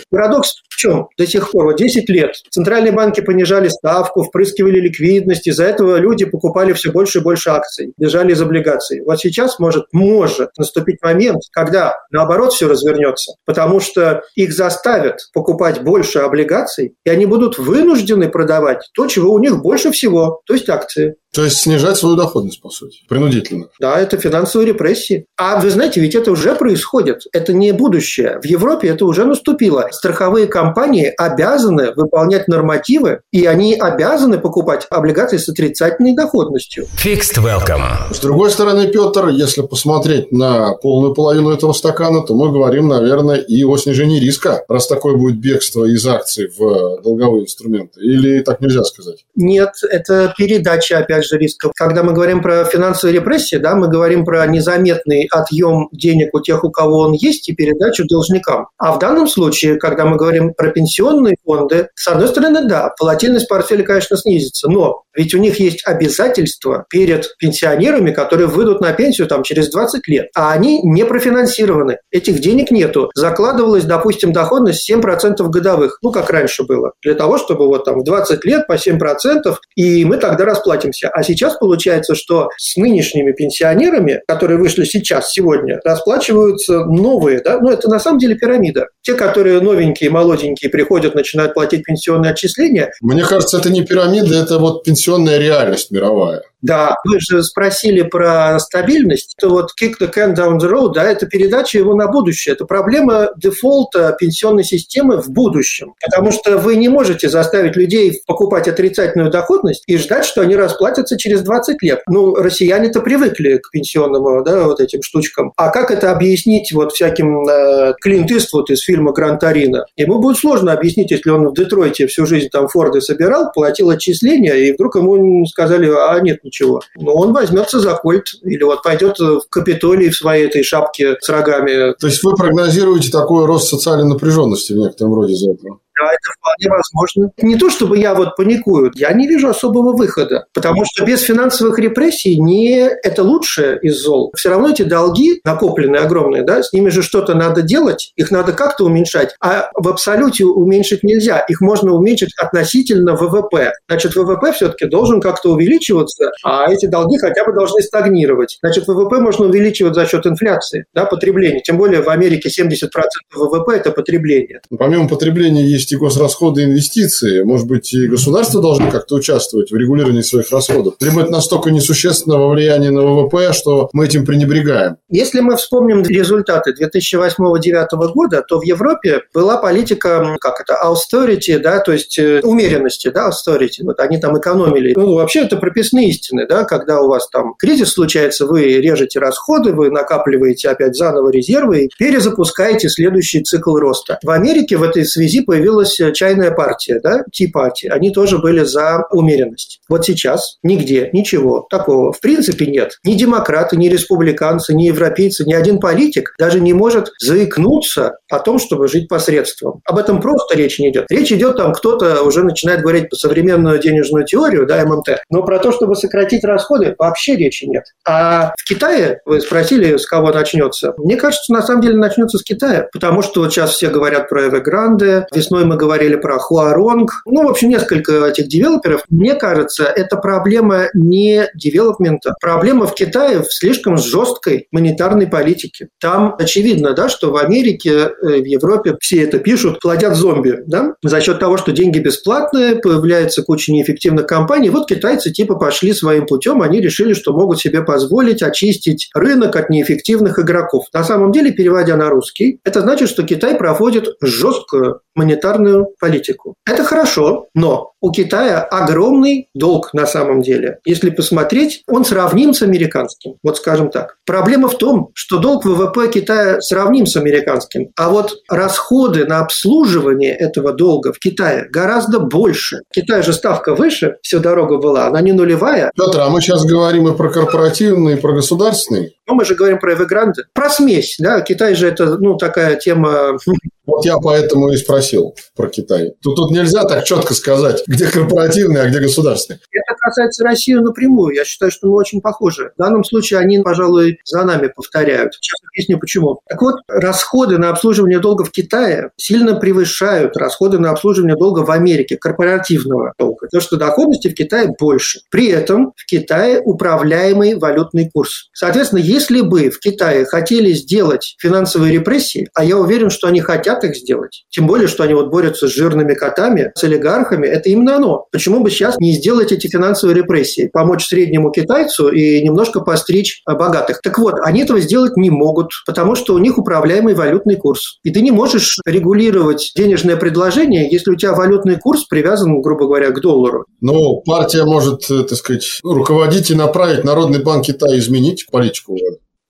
(laughs) Парадокс в чем? До сих пор, вот 10 лет, центральные банки понижали ставку, впрыскивали ликвидность, из-за этого люди покупали все больше и больше акций, бежали из облигаций. Вот сейчас может, может наступить момент, когда наоборот все развернется, потому что их заставят покупать больше облигаций, и они будут вынуждены продавать то, чего у них больше всего, то есть акции. То есть снижать свою доходность, по сути, принудительно. Да, это финансовые репрессии. А вы знаете, ведь это уже происходит. Это не будущее. В Европе это уже наступило. Страховые компании обязаны выполнять нормативы, и они обязаны покупать облигации с отрицательной доходностью. Fixed welcome. С другой стороны, Петр, если посмотреть на полную половину этого стакана, то мы говорим, наверное, и о снижении риска, раз такое будет бегство из акций в долговые инструменты. Или так нельзя сказать? Нет, это передача, опять же, рисков. Когда мы говорим про финансовые репрессии, да, мы говорим про незаметный отъем денег у тех, у кого он есть, и передачу должникам. А в данном случае, когда мы говорим про пенсионные фонды, с одной стороны, да, волатильность портфеля, конечно, снизится, но ведь у них есть обязательства перед пенсионерами, которые выйдут на пенсию там через 20 лет, а они не профинансированы. Этих денег нету. Закладывалась, допустим, доходность 7% годовых, ну, как раньше было, для того, чтобы вот там в 20 лет по 7%, и мы тогда расплатимся. А сейчас получается, что с нынешними пенсионерами, которые вышли сейчас, сегодня, расплачиваются новые, да, ну, это на самом деле пирамида. Те, которые новенькие, молоденькие, приходят, начинают платить пенсионные отчисления. Мне кажется, это не пирамида, это вот пенсионная реальность мировая. Да, вы же спросили про стабильность. Это вот kick the can down the road, да, это передача его на будущее. Это проблема дефолта пенсионной системы в будущем. Потому что вы не можете заставить людей покупать отрицательную доходность и ждать, что они расплатятся через 20 лет. Ну, россияне-то привыкли к пенсионному, да, вот этим штучкам. А как это объяснить вот всяким э, Клинт из фильма «Гран Торино»? Ему будет сложно объяснить, если он в Детройте всю жизнь там Форды собирал, платил отчисления, и вдруг ему сказали, а нет, ничего. Но он возьмется за кольт или вот пойдет в Капитолий в своей этой шапке с рогами. То есть вы прогнозируете такой рост социальной напряженности в некотором роде из этого? Да, это вполне возможно. Не то, чтобы я вот паникую, я не вижу особого выхода, потому что без финансовых репрессий не это лучшее из зол. Все равно эти долги, накопленные огромные, да, с ними же что-то надо делать, их надо как-то уменьшать, а в абсолюте уменьшить нельзя, их можно уменьшить относительно ВВП. Значит, ВВП все-таки должен как-то увеличиваться, а эти долги хотя бы должны стагнировать. Значит, ВВП можно увеличивать за счет инфляции, да, потребления. Тем более в Америке 70% ВВП – это потребление. Помимо потребления есть есть и госрасходы, и инвестиции. Может быть, и государство должно как-то участвовать в регулировании своих расходов? Либо это настолько несущественного влияния на ВВП, что мы этим пренебрегаем? Если мы вспомним результаты 2008-2009 года, то в Европе была политика, как это, austerity, да, то есть э, умеренности, да, austerity. Вот они там экономили. Ну, вообще это прописные истины, да, когда у вас там кризис случается, вы режете расходы, вы накапливаете опять заново резервы и перезапускаете следующий цикл роста. В Америке в этой связи появилась появилась э, чайная партия, да, Ти-партия. Они тоже были за умеренность. Вот сейчас нигде ничего такого в принципе нет. Ни демократы, ни республиканцы, ни европейцы, ни один политик даже не может заикнуться о том, чтобы жить посредством. Об этом просто речь не идет. Речь идет там, кто-то уже начинает говорить по современную денежную теорию, да, ММТ, но про то, чтобы сократить расходы, вообще речи нет. А в Китае, вы спросили, с кого начнется, мне кажется, на самом деле начнется с Китая, потому что вот сейчас все говорят про Эвегранде, весной мы говорили про Хуаронг, ну, в общем, несколько этих девелоперов. Мне кажется, это проблема не девелопмента, проблема в Китае в слишком жесткой монетарной политике. Там очевидно, да, что в Америке, э, в Европе все это пишут, плодят зомби, да, за счет того, что деньги бесплатные, появляется куча неэффективных компаний. Вот китайцы типа пошли своим путем, они решили, что могут себе позволить очистить рынок от неэффективных игроков. На самом деле, переводя на русский, это значит, что Китай проводит жесткую монетарную политику. Это хорошо, но у Китая огромный долг на самом деле. Если посмотреть, он сравним с американским. Вот скажем так. Проблема в том, что долг ВВП Китая сравним с американским, а вот расходы на обслуживание этого долга в Китае гораздо больше. В Китае же ставка выше, всю дорогу была, она не нулевая. Петр, а мы сейчас говорим и про корпоративный, и про государственный. Ну, мы же говорим про Evergrande. Про смесь, да, Китай же это, ну, такая тема вот я поэтому и спросил про Китай. Тут, тут нельзя так четко сказать, где корпоративный, а где государственный. Это касается России напрямую. Я считаю, что мы очень похожи. В данном случае они, пожалуй, за нами повторяют. Сейчас объясню, почему. Так вот, расходы на обслуживание долга в Китае сильно превышают расходы на обслуживание долга в Америке, корпоративного долга. Потому что доходности в Китае больше. При этом в Китае управляемый валютный курс. Соответственно, если бы в Китае хотели сделать финансовые репрессии, а я уверен, что они хотят хотят их сделать. Тем более, что они вот борются с жирными котами, с олигархами. Это именно оно. Почему бы сейчас не сделать эти финансовые репрессии? Помочь среднему китайцу и немножко постричь богатых. Так вот, они этого сделать не могут, потому что у них управляемый валютный курс. И ты не можешь регулировать денежное предложение, если у тебя валютный курс привязан, грубо говоря, к доллару. Ну, партия может, э, так сказать, руководить и направить Народный банк Китая изменить политику.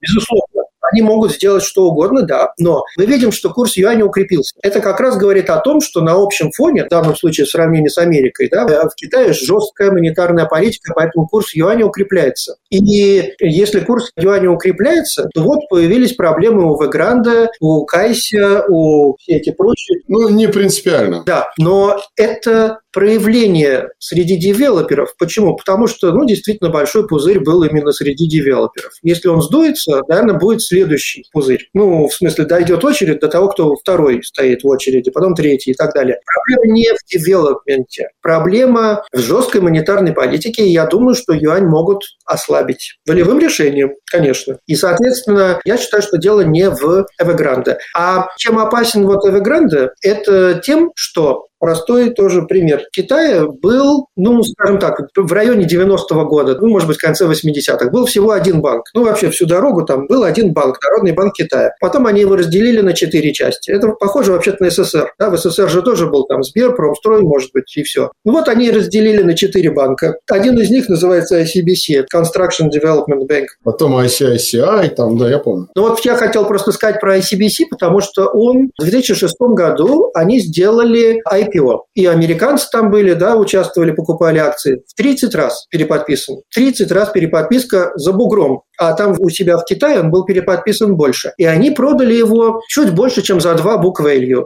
Безусловно. Они могут сделать что угодно, да, но мы видим, что курс юаня укрепился. Это как раз говорит о том, что на общем фоне, в данном случае в сравнении с Америкой, да, в Китае жесткая монетарная политика, поэтому курс юаня укрепляется. И если курс юаня укрепляется, то вот появились проблемы у Вегранда, у Кайся, у все эти прочие. Ну, не принципиально. Да, но это проявление среди девелоперов. Почему? Потому что, ну, действительно, большой пузырь был именно среди девелоперов. Если он сдуется, наверное, будет следующий пузырь. Ну, в смысле, дойдет очередь до того, кто второй стоит в очереди, потом третий и так далее. Проблема не в девелопменте. Проблема в жесткой монетарной политике, я думаю, что юань могут ослабить. Волевым решением, конечно. И, соответственно, я считаю, что дело не в Evergrande. А чем опасен вот Evergrande? Это тем, что Простой тоже пример. В Китае был, ну, скажем так, в районе 90-го года, ну, может быть, в конце 80-х, был всего один банк. Ну, вообще всю дорогу там был один банк, Народный банк Китая. Потом они его разделили на четыре части. Это похоже вообще-то на СССР. Да, в СССР же тоже был там Сбер, Промстрой, может быть, и все. Ну, вот они разделили на четыре банка. Один из них называется ICBC, Construction Development Bank. Потом ICICI, там, да, я помню. Ну, вот я хотел просто сказать про ICBC, потому что он в 2006 году они сделали IPO. И американцы там были, да, участвовали, покупали акции. В 30 раз переподписан. 30 раз переподписка за бугром. А там у себя в Китае он был переподписан больше. И они продали его чуть больше, чем за два book.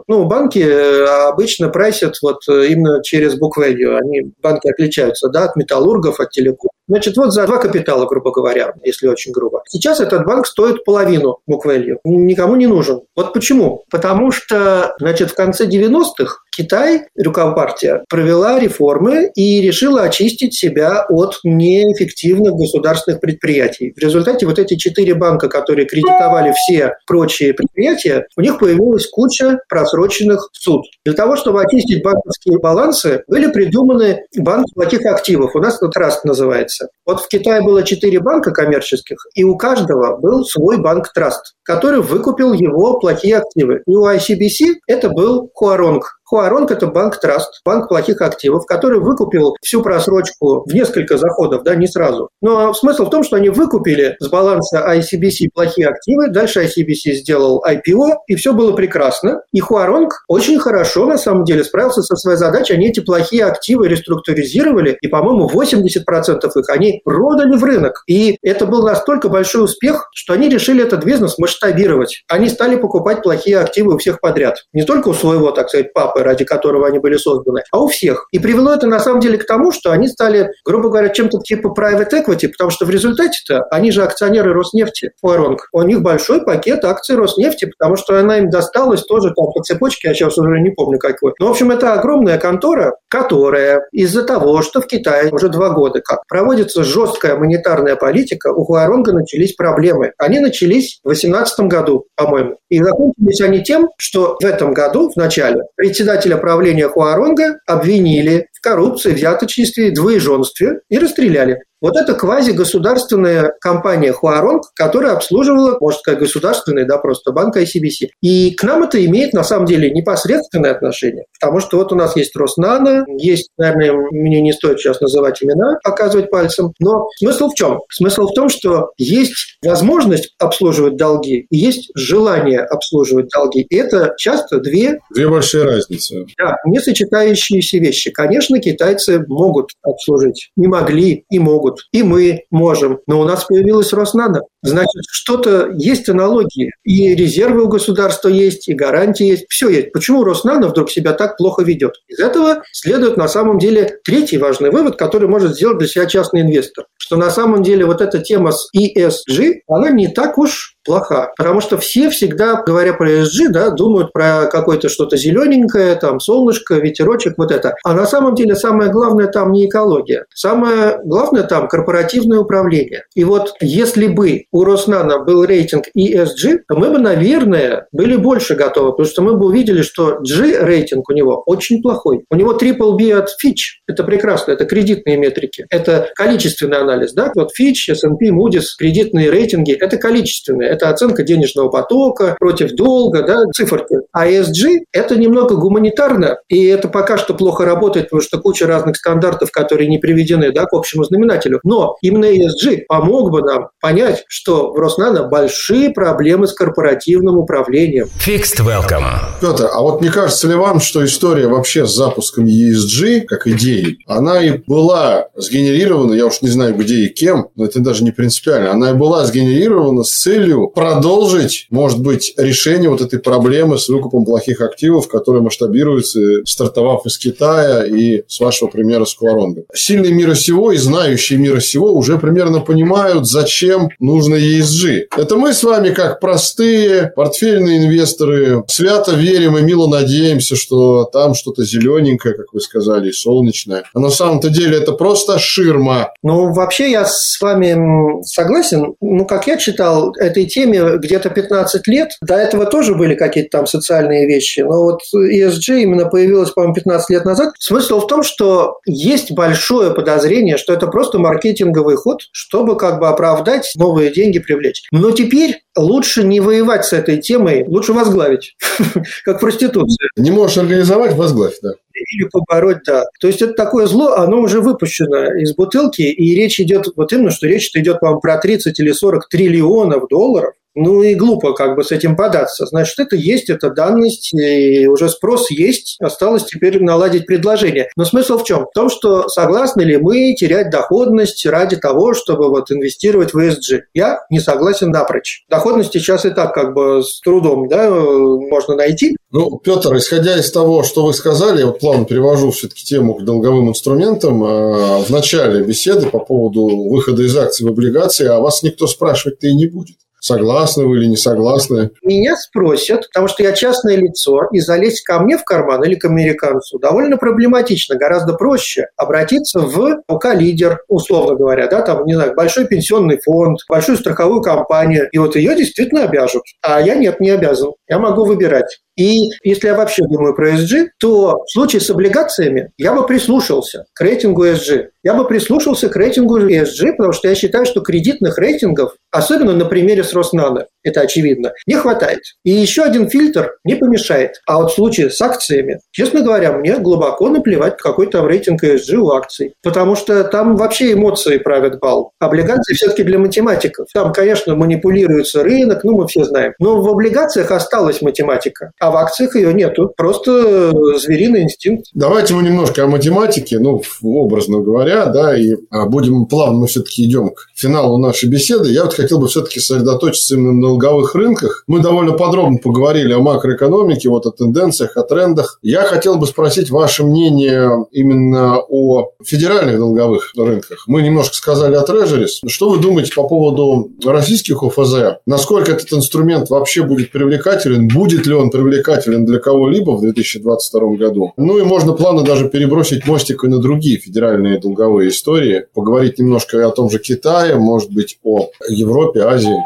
Ну, банки э, обычно прайсят вот э, именно через book. Они, банки отличаются, да, от металлургов, от телеком. Значит, вот за два капитала, грубо говоря, если очень грубо. Сейчас этот банк стоит половину book. Никому не нужен. Вот почему? Потому что, значит, в конце 90-х Китай, Рюкомпартия, провела реформы и решила очистить себя от неэффективных государственных предприятий. В результате вот эти четыре банка, которые кредитовали все прочие предприятия, у них появилась куча просроченных суд. Для того, чтобы очистить банковские балансы, были придуманы банки плохих активов. У нас это траст называется. Вот в Китае было четыре банка коммерческих, и у каждого был свой банк траст, который выкупил его плохие активы. И у ICBC это был Хуаронг, Хуаронг – это банк Траст, банк плохих активов, который выкупил всю просрочку в несколько заходов, да, не сразу. Но смысл в том, что они выкупили с баланса ICBC плохие активы, дальше ICBC сделал IPO, и все было прекрасно. И Хуаронг очень хорошо, на самом деле, справился со своей задачей. Они эти плохие активы реструктуризировали, и, по-моему, 80% их они продали в рынок. И это был настолько большой успех, что они решили этот бизнес масштабировать. Они стали покупать плохие активы у всех подряд. Не только у своего, так сказать, папы, ради которого они были созданы, а у всех. И привело это на самом деле к тому, что они стали, грубо говоря, чем-то типа private equity, потому что в результате-то они же акционеры Роснефти, Фуаронг. У них большой пакет акций Роснефти, потому что она им досталась тоже там по цепочке, я сейчас уже не помню какой. Но, в общем, это огромная контора, которая из-за того, что в Китае уже два года как проводится жесткая монетарная политика, у Хуаронга начались проблемы. Они начались в 2018 году, по-моему. И закончились они тем, что в этом году, в начале, председатель председателя правления Хуаронга обвинили в коррупции, взяточничестве двоеженстве и расстреляли. Вот это квазигосударственная компания Хуаронг, которая обслуживала, можно сказать, государственный, да, просто банк ICBC. И к нам это имеет, на самом деле, непосредственное отношение, потому что вот у нас есть Роснано, есть, наверное, мне не стоит сейчас называть имена, показывать пальцем, но смысл в чем? Смысл в том, что есть возможность обслуживать долги и есть желание обслуживать долги. И это часто две... Две большие разницы. Да, не сочетающиеся вещи. Конечно, китайцы могут обслужить, не могли и могут могут, и мы можем. Но у нас появилась Роснано. Значит, что-то есть аналогии. И резервы у государства есть, и гарантии есть, все есть. Почему Роснано вдруг себя так плохо ведет? Из этого следует на самом деле третий важный вывод, который может сделать для себя частный инвестор. Что на самом деле вот эта тема с ESG, она не так уж плоха. Потому что все всегда, говоря про ESG, да, думают про какое-то что-то зелененькое, там солнышко, ветерочек, вот это. А на самом деле самое главное там не экология. Самое главное там корпоративное управление. И вот если бы у Роснана был рейтинг ESG, то мы бы, наверное, были больше готовы, потому что мы бы увидели, что G-рейтинг у него очень плохой. У него triple B от Fitch. Это прекрасно, это кредитные метрики. Это количественный анализ. Да? Вот Fitch, S&P, Moody's, кредитные рейтинги – это количественные Это оценка денежного потока против долга, да, циферки. А ESG – это немного гуманитарно, и это пока что плохо работает, потому что куча разных стандартов, которые не приведены да, к общему знаменателю. Но именно ESG помог бы нам понять, что в Роснано большие проблемы с корпоративным управлением. Fixed Welcome. Петр, а вот не кажется ли вам, что история вообще с запуском ESG, как идеи, она и была сгенерирована, я уж не знаю где и кем, но это даже не принципиально, она и была сгенерирована с целью продолжить, может быть, решение вот этой проблемы с выкупом плохих активов, которые масштабируются, стартовав из Китая и, с вашего примера, с Куаронга. Сильные мира сего и знающие мира сего уже примерно понимают, зачем нужно ESG. Это мы с вами, как простые портфельные инвесторы, свято верим и мило надеемся, что там что-то зелененькое, как вы сказали, и солнечное. А на самом-то деле это просто ширма. Ну, вообще я с вами согласен. Ну, как я читал, этой теме где-то 15 лет. До этого тоже были какие-то там социальные вещи. Но вот ESG именно появилась, по-моему, 15 лет назад. Смысл в том, что есть большое подозрение, что это просто маркетинговый ход, чтобы как бы оправдать новые деньги привлечь. Но теперь лучше не воевать с этой темой, лучше возглавить, (laughs) как проституция. Не можешь организовать, возглавь, да или побороть, да. То есть это такое зло, оно уже выпущено из бутылки, и речь идет вот именно, что речь идет, по-моему, про 30 или 40 триллионов долларов, ну и глупо как бы с этим податься. Значит, это есть, это данность, и уже спрос есть, осталось теперь наладить предложение. Но смысл в чем? В том, что согласны ли мы терять доходность ради того, чтобы вот инвестировать в ESG? Я не согласен напрочь. Доходность сейчас и так как бы с трудом да, можно найти. Ну, Петр, исходя из того, что вы сказали, я вот плавно перевожу все-таки тему к долговым инструментам. А, в начале беседы по поводу выхода из акций в облигации, а вас никто спрашивать-то и не будет. Согласны вы или не согласны? Меня спросят, потому что я частное лицо, и залезть ко мне в карман или к американцу довольно проблематично. Гораздо проще обратиться в УК-лидер, условно говоря, да, там, не знаю, большой пенсионный фонд, большую страховую компанию, и вот ее действительно обяжут. А я нет, не обязан. Я могу выбирать. И если я вообще думаю про ESG, то в случае с облигациями я бы прислушался к рейтингу ESG. Я бы прислушался к рейтингу ESG, потому что я считаю, что кредитных рейтингов, особенно на примере с Роснано, это очевидно, не хватает. И еще один фильтр не помешает. А вот в случае с акциями, честно говоря, мне глубоко наплевать, какой там рейтинг ESG у акций. Потому что там вообще эмоции правят бал. Облигации все-таки для математиков. Там, конечно, манипулируется рынок, ну мы все знаем. Но в облигациях осталась математика а в акциях ее нету. Просто звериный инстинкт. Давайте мы немножко о математике, ну, образно говоря, да, и а, будем плавно, мы все-таки идем к финалу нашей беседы. Я вот хотел бы все-таки сосредоточиться именно на долговых рынках. Мы довольно подробно поговорили о макроэкономике, вот о тенденциях, о трендах. Я хотел бы спросить ваше мнение именно о федеральных долговых рынках. Мы немножко сказали о трежерис. Что вы думаете по поводу российских ОФЗ? Насколько этот инструмент вообще будет привлекателен? Будет ли он привлекателен для кого-либо в 2022 году. Ну и можно плавно даже перебросить мостик и на другие федеральные долговые истории, поговорить немножко о том же Китае, может быть, о Европе, Азии.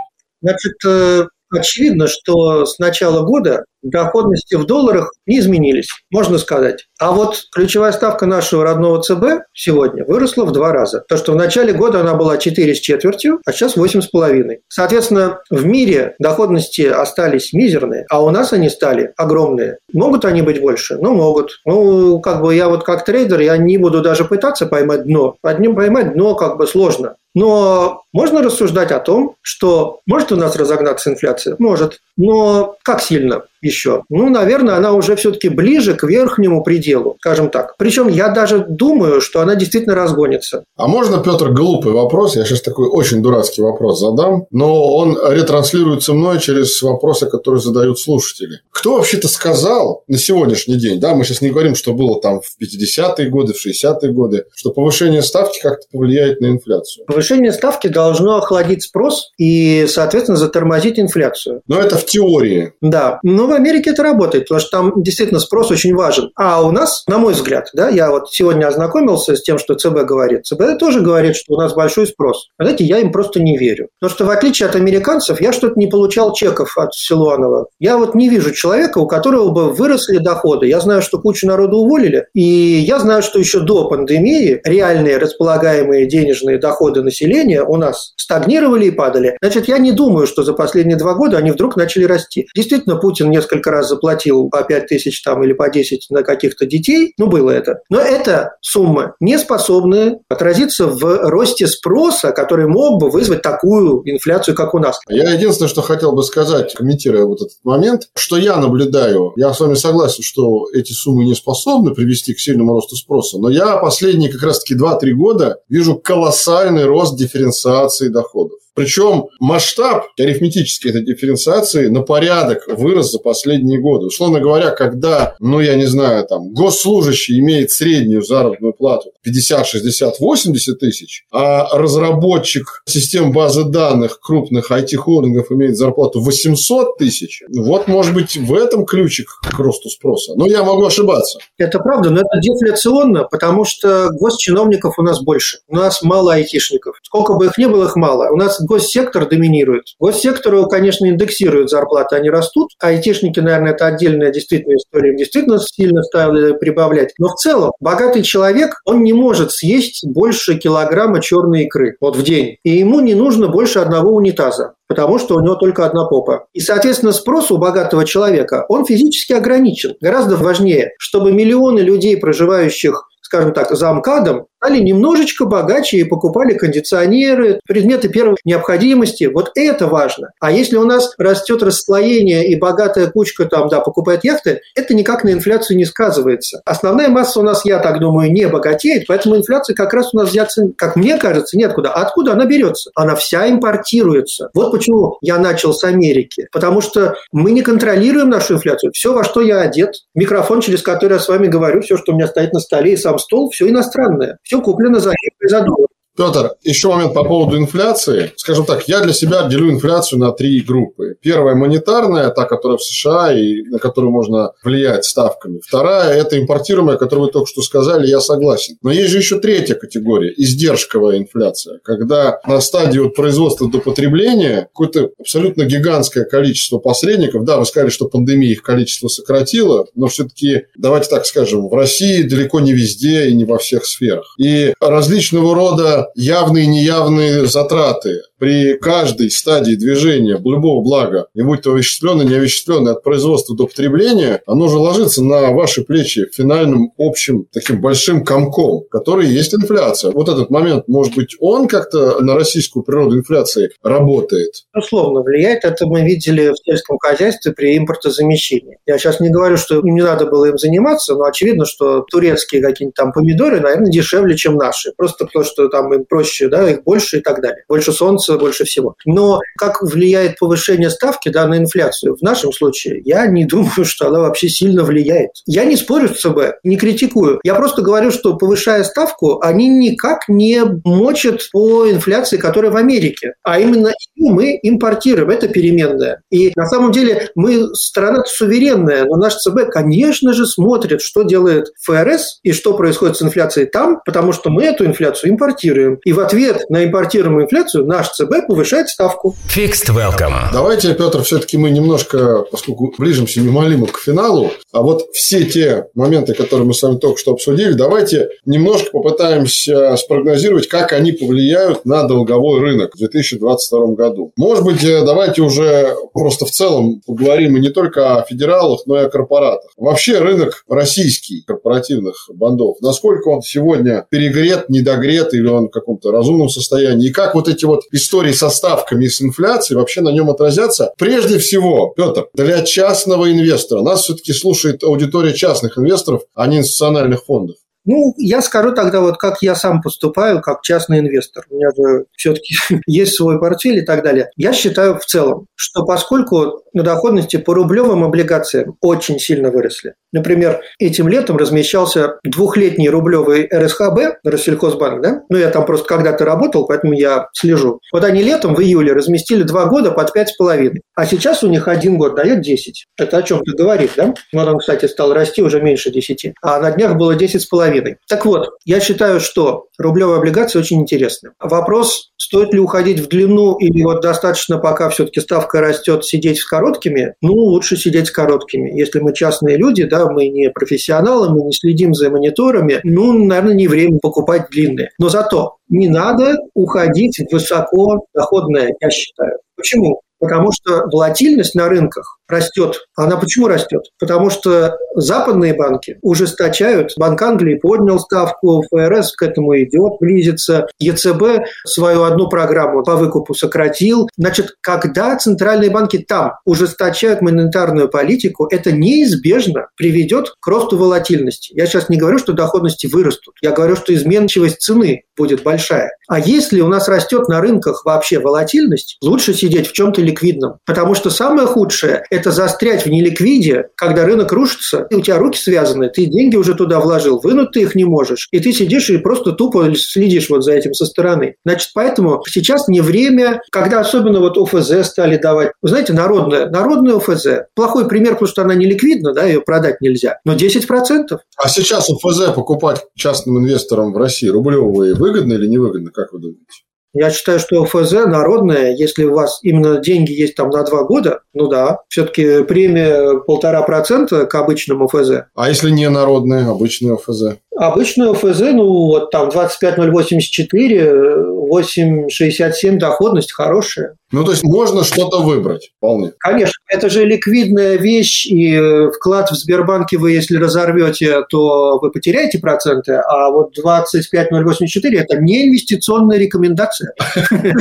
Значит, э, очевидно, что с начала года доходности в долларах не изменились, можно сказать. А вот ключевая ставка нашего родного ЦБ сегодня выросла в два раза. То, что в начале года она была 4 с четвертью, а сейчас 8,5. Соответственно, в мире доходности остались мизерные, а у нас они стали огромные. Могут они быть больше? Ну, могут. Ну, как бы я вот как трейдер, я не буду даже пытаться поймать дно. Одним поймать дно как бы сложно. Но можно рассуждать о том, что может у нас разогнаться инфляция? Может. Но как сильно? Еще? Ну, наверное, она уже все-таки ближе к верхнему пределу, скажем так. Причем я даже думаю, что она действительно разгонится. А можно, Петр, глупый вопрос? Я сейчас такой очень дурацкий вопрос задам, но он ретранслируется мной через вопросы, которые задают слушатели. Кто вообще-то сказал на сегодняшний день, да, мы сейчас не говорим, что было там в 50-е годы, в 60-е годы, что повышение ставки как-то повлияет на инфляцию? Повышение ставки должно охладить спрос и, соответственно, затормозить инфляцию. Но это в теории. Да. Ну, В Америке это работает, потому что там действительно спрос очень важен. А у нас, на мой взгляд, да, я вот сегодня ознакомился с тем, что ЦБ говорит. ЦБ тоже говорит, что у нас большой спрос. Знаете, я им просто не верю. Потому что в отличие от американцев, я что-то не получал чеков от Силуанова. Я вот не вижу человека, у которого бы выросли доходы. Я знаю, что кучу народу уволили, и я знаю, что еще до пандемии реальные располагаемые денежные доходы населения у нас стагнировали и падали. Значит, я не думаю, что за последние два года они вдруг начали расти. Действительно, Путин несколько раз заплатил по 5 тысяч там или по 10 на каких-то детей. Ну, было это. Но эта сумма не способна отразиться в росте спроса, который мог бы вызвать такую инфляцию, как у нас. Я единственное, что хотел бы сказать, комментируя вот этот момент, что я наблюдаю, я с вами согласен, что эти суммы не способны привести к сильному росту спроса, но я последние как раз-таки 2-3 года вижу колоссальный рост дифференциации доходов. Причем масштаб арифметической этой дифференциации на порядок вырос за последние годы. Условно говоря, когда, ну, я не знаю, там, госслужащий имеет среднюю заработную плату 50, 60, 80 тысяч, а разработчик систем базы данных крупных IT-холдингов имеет зарплату 800 тысяч, вот, может быть, в этом ключик к росту спроса. Но я могу ошибаться. Это правда, но это дефляционно, потому что госчиновников у нас больше. У нас мало айтишников. Сколько бы их ни было, их мало. У нас госсектор доминирует. Госсектору, конечно, индексируют зарплаты, они растут. Айтишники, наверное, это отдельная действительно история. Действительно сильно стали прибавлять. Но в целом, богатый человек, он не может съесть больше килограмма черной икры вот в день. И ему не нужно больше одного унитаза потому что у него только одна попа. И, соответственно, спрос у богатого человека, он физически ограничен. Гораздо важнее, чтобы миллионы людей, проживающих скажем так, за МКАДом, стали немножечко богаче и покупали кондиционеры, предметы первой необходимости. Вот это важно. А если у нас растет расслоение и богатая кучка там, да, покупает яхты, это никак на инфляцию не сказывается. Основная масса у нас, я так думаю, не богатеет, поэтому инфляция как раз у нас взяться, как мне кажется, неоткуда. А откуда она берется? Она вся импортируется. Вот почему я начал с Америки. Потому что мы не контролируем нашу инфляцию. Все, во что я одет, микрофон, через который я с вами говорю, все, что у меня стоит на столе, и сам стол, все иностранное. Все куплено за евро и за доллар. Петр, еще момент по поводу инфляции. Скажем так, я для себя делю инфляцию на три группы. Первая – монетарная, та, которая в США и на которую можно влиять ставками. Вторая – это импортируемая, которую вы только что сказали, я согласен. Но есть же еще третья категория – издержковая инфляция. Когда на стадии от производства до потребления какое-то абсолютно гигантское количество посредников, да, вы сказали, что пандемия их количество сократила, но все-таки, давайте так скажем, в России далеко не везде и не во всех сферах. И различного рода явные и неявные затраты при каждой стадии движения любого блага, и будь то овеществленное, неовеществленное, от производства до потребления, оно же ложится на ваши плечи финальным общим таким большим комком, который есть инфляция. Вот этот момент, может быть, он как-то на российскую природу инфляции работает? Условно влияет. Это мы видели в сельском хозяйстве при импортозамещении. Я сейчас не говорю, что им не надо было им заниматься, но очевидно, что турецкие какие-нибудь там помидоры, наверное, дешевле, чем наши. Просто потому, что там им проще, да, их больше и так далее. Больше солнца, больше всего. Но как влияет повышение ставки да, на инфляцию? В нашем случае я не думаю, что она вообще сильно влияет. Я не спорю с ЦБ, не критикую. Я просто говорю, что повышая ставку, они никак не мочат по инфляции, которая в Америке. А именно мы импортируем. Это переменная. И на самом деле мы страна суверенная, но наш ЦБ, конечно же, смотрит, что делает ФРС и что происходит с инфляцией там, потому что мы эту инфляцию импортируем. И в ответ на импортируемую инфляцию наш ЦБ повышает ставку. Fixed welcome. Давайте, Петр, все-таки мы немножко, поскольку ближимся немалимо к финалу, а вот все те моменты, которые мы с вами только что обсудили, давайте немножко попытаемся спрогнозировать, как они повлияют на долговой рынок в 2022 году. Может быть, э, давайте уже просто в целом поговорим и не только о федералах, но и о корпоратах. Вообще рынок российский корпоративных бандов, насколько он сегодня перегрет, недогрет или он как каком-то разумном состоянии, и как вот эти вот истории со ставками и с инфляцией вообще на нем отразятся. Прежде всего, Петр, для частного инвестора, нас все-таки слушает аудитория частных инвесторов, а не институциональных фондов. Ну, я скажу тогда вот, как я сам поступаю, как частный инвестор. У меня же все-таки (laughs) есть свой портфель и так далее. Я считаю в целом, что поскольку на доходности по рублевым облигациям очень сильно выросли. Например, этим летом размещался двухлетний рублевый РСХБ, Россельхозбанк, да? Ну, я там просто когда-то работал, поэтому я слежу. Вот они летом в июле разместили два года под пять с половиной, а сейчас у них один год дает 10. Это о чем-то говорит, да? Вот он, кстати, стал расти уже меньше 10, а на днях было 10 с половиной. Так вот, я считаю, что рублевые облигации очень интересны. Вопрос, стоит ли уходить в длину или вот достаточно, пока все-таки ставка растет, сидеть с короткими? Ну, лучше сидеть с короткими. Если мы частные люди, да, мы не профессионалы, мы не следим за мониторами, ну, наверное, не время покупать длинные. Но зато не надо уходить в высоко доходное, я считаю. Почему? Потому что волатильность на рынках растет. Она почему растет? Потому что западные банки ужесточают. Банк Англии поднял ставку, ФРС к этому идет, близится. ЕЦБ свою одну программу по выкупу сократил. Значит, когда центральные банки там ужесточают монетарную политику, это неизбежно приведет к росту волатильности. Я сейчас не говорю, что доходности вырастут. Я говорю, что изменчивость цены будет большая. А если у нас растет на рынках вообще волатильность, лучше сидеть в чем-то ликвидном. Потому что самое худшее – это застрять в неликвиде, когда рынок рушится, и у тебя руки связаны, ты деньги уже туда вложил, вынуть ты их не можешь, и ты сидишь и просто тупо следишь вот за этим со стороны. Значит, поэтому сейчас не время, когда особенно вот ОФЗ стали давать. Вы знаете, народная, народная ОФЗ. Плохой пример, потому что она не ликвидна, да, ее продать нельзя, но 10%. А сейчас ОФЗ покупать частным инвесторам в России рублевые выгодно или невыгодно, как вы думаете? Я считаю, что ОФЗ народное, если у вас именно деньги есть там на два года, ну да, все-таки премия полтора процента к обычному ОФЗ. А если не народное, обычное ОФЗ? Обычное ОФЗ, ну вот там 25084, 867 доходность хорошая. Ну, то есть можно что-то выбрать вполне. Конечно, это же ликвидная вещь, и э, вклад в Сбербанке вы, если разорвете, то вы потеряете проценты, а вот 25084 – это не инвестиционная рекомендация. Вы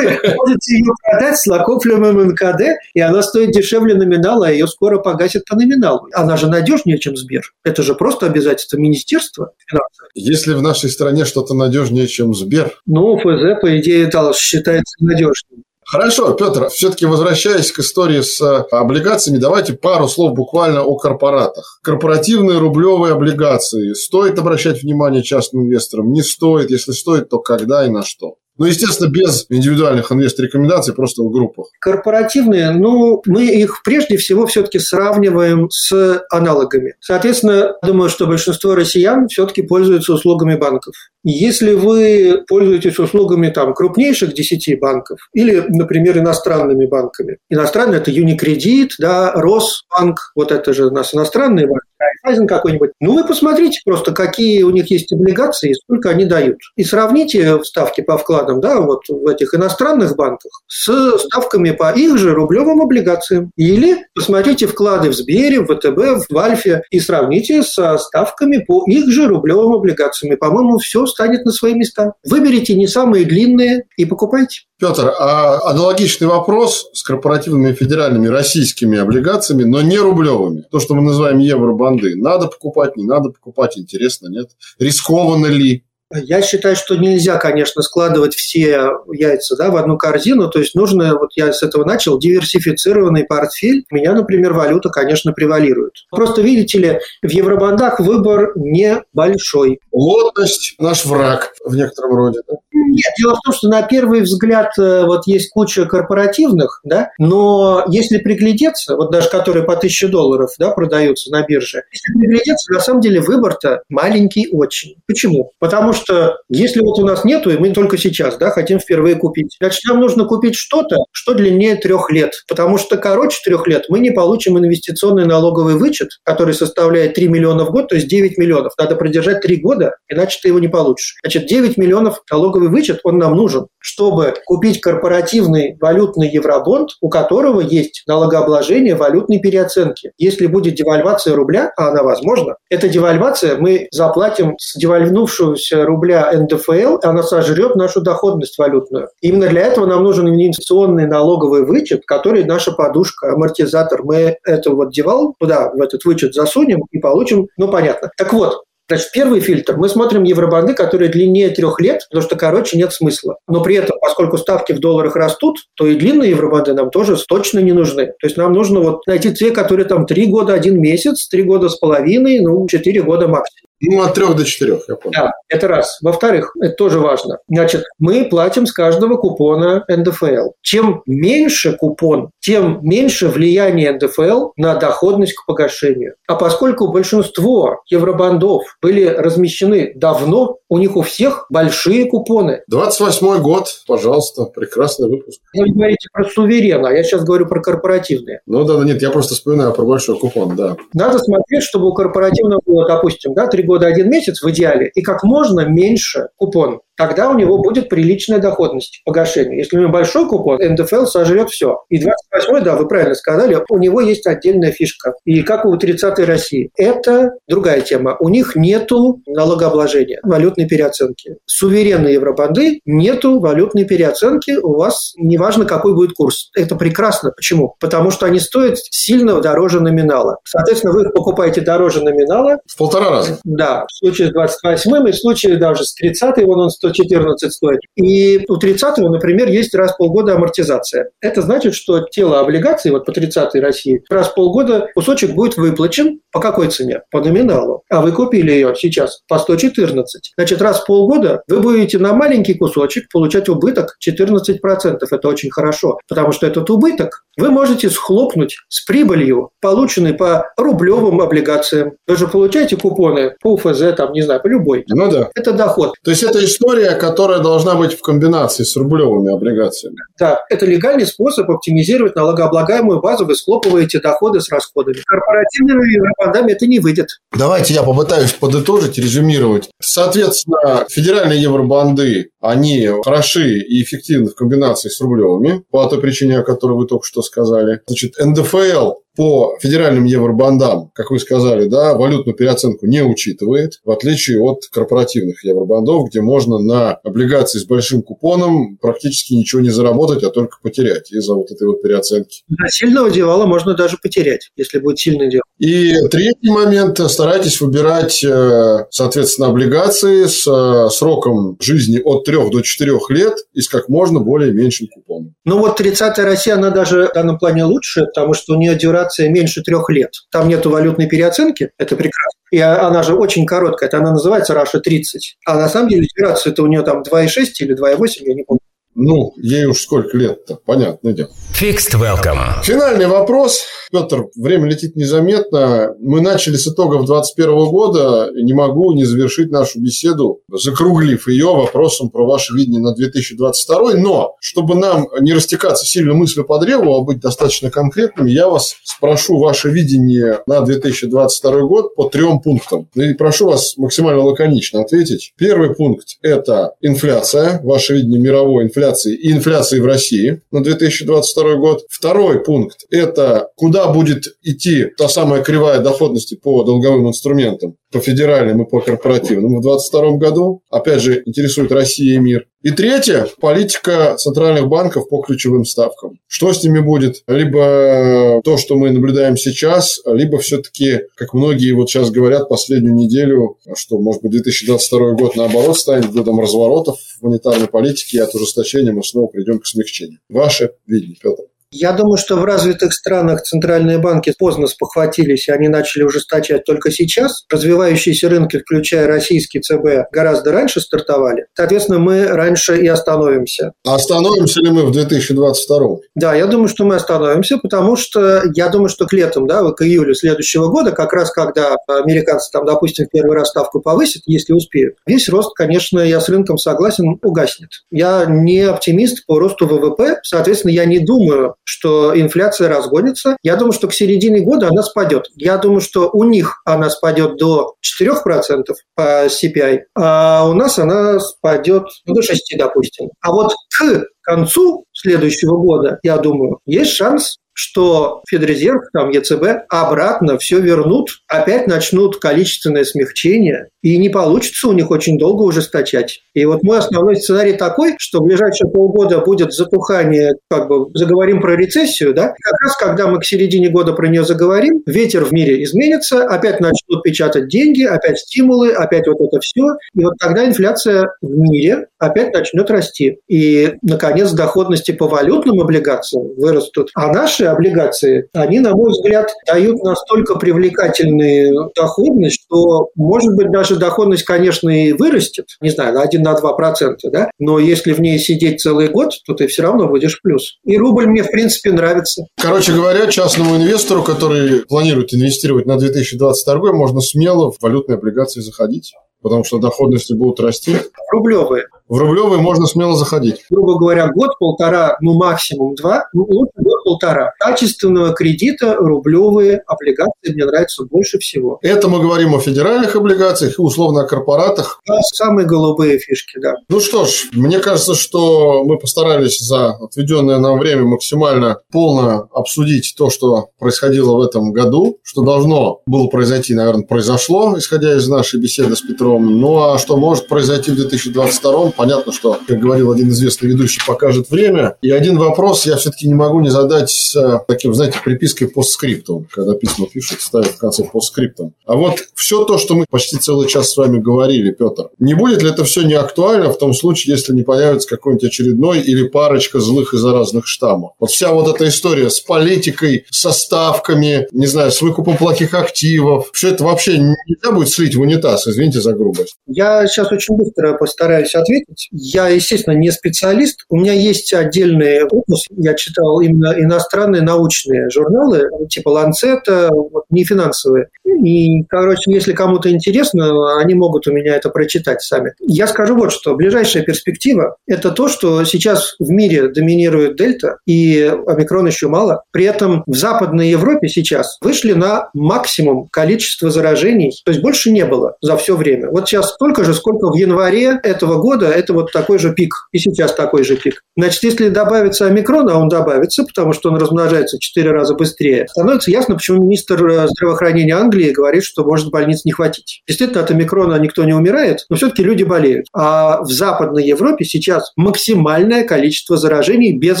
можете ее продать с накопленным НКД, и она стоит дешевле номинала, а ее скоро погасят по номиналу. Она же надежнее, чем Сбер. Это же просто обязательство Министерства финансов. Если в нашей стране что-то надежнее, чем Сбер? Ну, ФЗ, по идее, считается надежным. Хорошо, Петр, все-таки возвращаясь к истории с э, облигациями, давайте пару слов буквально о корпоратах. Корпоративные рублевые облигации. Стоит обращать внимание частным инвесторам? Не стоит? Если стоит, то когда и на что? Ну, естественно, без индивидуальных инвестор-рекомендаций, просто в группах. Корпоративные, ну, мы их прежде всего все-таки сравниваем с аналогами. Соответственно, думаю, что большинство россиян все-таки пользуются услугами банков. Если вы пользуетесь услугами там, крупнейших 10 банков или, например, иностранными банками. Иностранные – это Unicredit, да, Росбанк, вот это же у нас иностранные банки. Райфайзен какой-нибудь. Ну, вы посмотрите просто, какие у них есть облигации и сколько они дают. И сравните ставки по вкладам, да, вот в этих иностранных банках с ставками по их же рублевым облигациям. Или посмотрите вклады в Сбере, в ВТБ, в Альфе и сравните со ставками по их же рублевым облигациям. По-моему, все станет на свои места. Выберите не самые длинные и покупайте. Петр, а аналогичный вопрос с корпоративными федеральными российскими облигациями, но не рублевыми. То, что мы называем евробанды. Надо покупать, не надо покупать, интересно, нет? Рискованно ли? Я считаю, что нельзя, конечно, складывать все яйца да, в одну корзину. То есть нужно, вот я с этого начал, диверсифицированный портфель. У меня, например, валюта, конечно, превалирует. Просто, видите ли, в евробандах выбор небольшой. Лотность – наш враг в некотором роде. Да? Нет, дело в том, что на первый взгляд э, вот есть куча корпоративных, да, но если приглядеться, вот даже которые по 1000 долларов да, продаются на бирже, если приглядеться, на самом деле выбор-то маленький очень. Почему? Потому что если вот у нас нету, и мы только сейчас да, хотим впервые купить, значит, нам нужно купить что-то, что длиннее трех лет, потому что короче трех лет мы не получим инвестиционный налоговый вычет, который составляет 3 миллиона в год, то есть 9 миллионов. Надо продержать 3 года, иначе ты его не получишь. Значит, 9 миллионов налоговый вычет, он нам нужен, чтобы купить корпоративный валютный евробонд, у которого есть налогообложение валютной переоценки. Если будет девальвация рубля, а она возможна, эта девальвация мы заплатим с девальвнувшегося рубля НДФЛ, она сожрет нашу доходность валютную. Именно для этого нам нужен инвестиционный налоговый вычет, который наша подушка, амортизатор. Мы это вот девал туда, в этот вычет засунем и получим, ну понятно. Так вот, Значит, первый фильтр. Мы смотрим евробанды, которые длиннее трех лет, потому что короче нет смысла. Но при этом, поскольку ставки в долларах растут, то и длинные евробанды нам тоже точно не нужны. То есть нам нужно вот найти те, которые там три года, один месяц, три года с половиной, ну, четыре года максимум. Ну, от трех до четырех, я понял. Да, это раз. Во-вторых, это тоже важно. Значит, мы платим с каждого купона НДФЛ. Чем меньше купон, тем меньше влияние НДФЛ на доходность к погашению. А поскольку большинство евробандов были размещены давно, у них у всех большие купоны. 28 год, пожалуйста, прекрасный выпуск. Вы говорите про суверена, а я сейчас говорю про корпоративные. Ну да, нет, я просто вспоминаю про большой купон, да. Надо смотреть, чтобы у корпоративного было, допустим, да, три года один месяц в идеале, и как можно меньше купон тогда у него будет приличная доходность погашения. Если у него большой купон, НДФЛ сожрет все. И 28 да, вы правильно сказали, у него есть отдельная фишка. И как у 30-й России. Это другая тема. У них нету налогообложения, валютной переоценки. Суверенные евробанды нету валютной переоценки. У вас неважно, какой будет курс. Это прекрасно. Почему? Потому что они стоят сильно дороже номинала. Соответственно, вы их покупаете дороже номинала. В полтора раза. Да. В случае с 28-м и в случае даже с 30-й, вон он стоит 114 стоит. И у 30-го, например, есть раз в полгода амортизация. Это значит, что тело облигаций, вот по 30-й России, раз в полгода кусочек будет выплачен по какой цене? По номиналу. А вы купили ее сейчас по 114. Значит, раз в полгода вы будете на маленький кусочек получать убыток 14%. Это очень хорошо, потому что этот убыток вы можете схлопнуть с прибылью, полученной по рублевым облигациям. Вы же получаете купоны по УФЗ, там, не знаю, по любой. Ну да. Это доход. То есть это история, которая должна быть в комбинации с рублевыми облигациями. Да, это легальный способ оптимизировать налогооблагаемую базу. Вы схлопываете доходы с расходами. Корпоративными евробандами это не выйдет. Давайте я попытаюсь подытожить, резюмировать. Соответственно, федеральные евробанды, они хороши и эффективны в комбинации с рублевыми, по той причине, о которой вы только что сказали. Значит, НДФЛ по федеральным евробандам, как вы сказали, да, валютную переоценку не учитывает, в отличие от корпоративных евробандов, где можно на облигации с большим купоном практически ничего не заработать, а только потерять из-за вот этой вот переоценки. На сильного девала можно даже потерять, если будет сильный девал. И третий момент. Старайтесь выбирать, э, соответственно, облигации с э, сроком жизни от 3 до 4 лет и с как можно более меньшим купоном. Ну вот 30-я Россия, она даже в данном плане лучше, потому что у нее дюрация меньше трех лет. Там нету валютной переоценки, это прекрасно. И она же очень короткая, это она называется Раша 30. А на самом деле дюрация это у нее там 2,6 или 2,8, я не помню. Ну, ей уж сколько лет-то, понятное дело. Fixed Welcome. Финальный вопрос. Петр, время летит незаметно. Мы начали с итогов 2021 года. Не могу не завершить нашу беседу, закруглив ее вопросом про ваше видение на 2022. Но, чтобы нам не растекаться сильно мыслью по древу, а быть достаточно конкретными, я вас спрошу ваше видение на 2022 год по трем пунктам. И прошу вас максимально лаконично ответить. Первый пункт – это инфляция, ваше видение мировой инфляции и инфляции в России на 2022 год. Второй пункт – это куда будет идти та самая кривая доходности по долговым инструментам, по федеральным и по корпоративным в 2022 году. Опять же, интересует Россия и мир. И третье – политика центральных банков по ключевым ставкам. Что с ними будет? Либо то, что мы наблюдаем сейчас, либо все-таки, как многие вот сейчас говорят последнюю неделю, что, может быть, 2022 год наоборот станет годом разворотов в монетарной политике и от ужесточения мы снова придем к смягчению. Ваше видение, Петр. Я думаю, что в развитых странах центральные банки поздно спохватились, и они начали ужесточать только сейчас. Развивающиеся рынки, включая российский ЦБ, гораздо раньше стартовали. Соответственно, мы раньше и остановимся. А остановимся ли мы в 2022? Да, я думаю, что мы остановимся, потому что я думаю, что к летом, да, к июлю следующего года, как раз когда американцы там, допустим, первый раз ставку повысят, если успеют, весь рост, конечно, я с рынком согласен, угаснет. Я не оптимист по росту ВВП, соответственно, я не думаю, что инфляция разгонится. Я думаю, что к середине года она спадет. Я думаю, что у них она спадет до 4% по CPI, а у нас она спадет ну, до 6, допустим. А вот к концу следующего года, я думаю, есть шанс что Федрезерв, там ЕЦБ, обратно все вернут, опять начнут количественное смягчение, и не получится у них очень долго ужесточать. И вот мой основной сценарий такой, что в ближайшие полгода будет затухание, как бы заговорим про рецессию, да, как раз когда мы к середине года про нее заговорим, ветер в мире изменится, опять начнут печатать деньги, опять стимулы, опять вот это все, и вот тогда инфляция в мире опять начнет расти. И, наконец, доходности по валютным облигациям вырастут. А наши облигации, они, на мой взгляд, дают настолько привлекательную доходность, что, может быть, даже доходность, конечно, и вырастет, не знаю, на 1-2%, да? но если в ней сидеть целый год, то ты все равно будешь в плюс. И рубль мне, в принципе, нравится. Короче говоря, частному инвестору, который планирует инвестировать на 2022 можно смело в валютные облигации заходить потому что доходности будут расти. Рублевые. В рублевые можно смело заходить. Грубо говоря, год-полтора, ну максимум два, ну лучше год-полтора. Качественного кредита рублевые облигации мне нравятся больше всего. Это мы говорим о федеральных облигациях и условно о корпоратах. Да, самые голубые фишки, да. Ну что ж, мне кажется, что мы постарались за отведенное нам время максимально полно обсудить то, что происходило в этом году, что должно было произойти, наверное, произошло, исходя из нашей беседы с Петром. Ну а что может произойти в 2022 Понятно, что, как говорил один известный ведущий, покажет время. И один вопрос я все-таки не могу не задать с э, таким, знаете, припиской постскриптом, когда письма пишут, ставят в конце постскриптом. А вот все то, что мы почти целый час с вами говорили, Петр, не будет ли это все не актуально в том случае, если не появится какой-нибудь очередной или парочка злых и заразных штаммов? Вот вся вот эта история с политикой, со ставками, не знаю, с выкупом плохих активов, все это вообще нельзя будет слить в унитаз, извините за грубость. Я сейчас очень быстро постараюсь ответить работать. Я, естественно, не специалист. У меня есть отдельный опус. Я читал именно иностранные научные журналы, типа Ланцета, вот, не финансовые. И, короче, если кому-то интересно, они могут у меня это прочитать сами. Я скажу вот что. Ближайшая перспектива – это то, что сейчас в мире доминирует дельта, и омикрон еще мало. При этом в Западной Европе сейчас вышли на максимум количество заражений, то есть больше не было за все время. Вот сейчас столько же, сколько в январе этого года, это вот такой же пик, и сейчас такой же пик. Значит, если добавится омикрон, а он добавится, потому что он размножается в 4 раза быстрее, становится ясно, почему министр э, здравоохранения Англии говорит, что может больниц не хватить. Действительно, от омикрона никто не умирает, но все-таки люди болеют. А в Западной Европе сейчас максимальное количество заражений без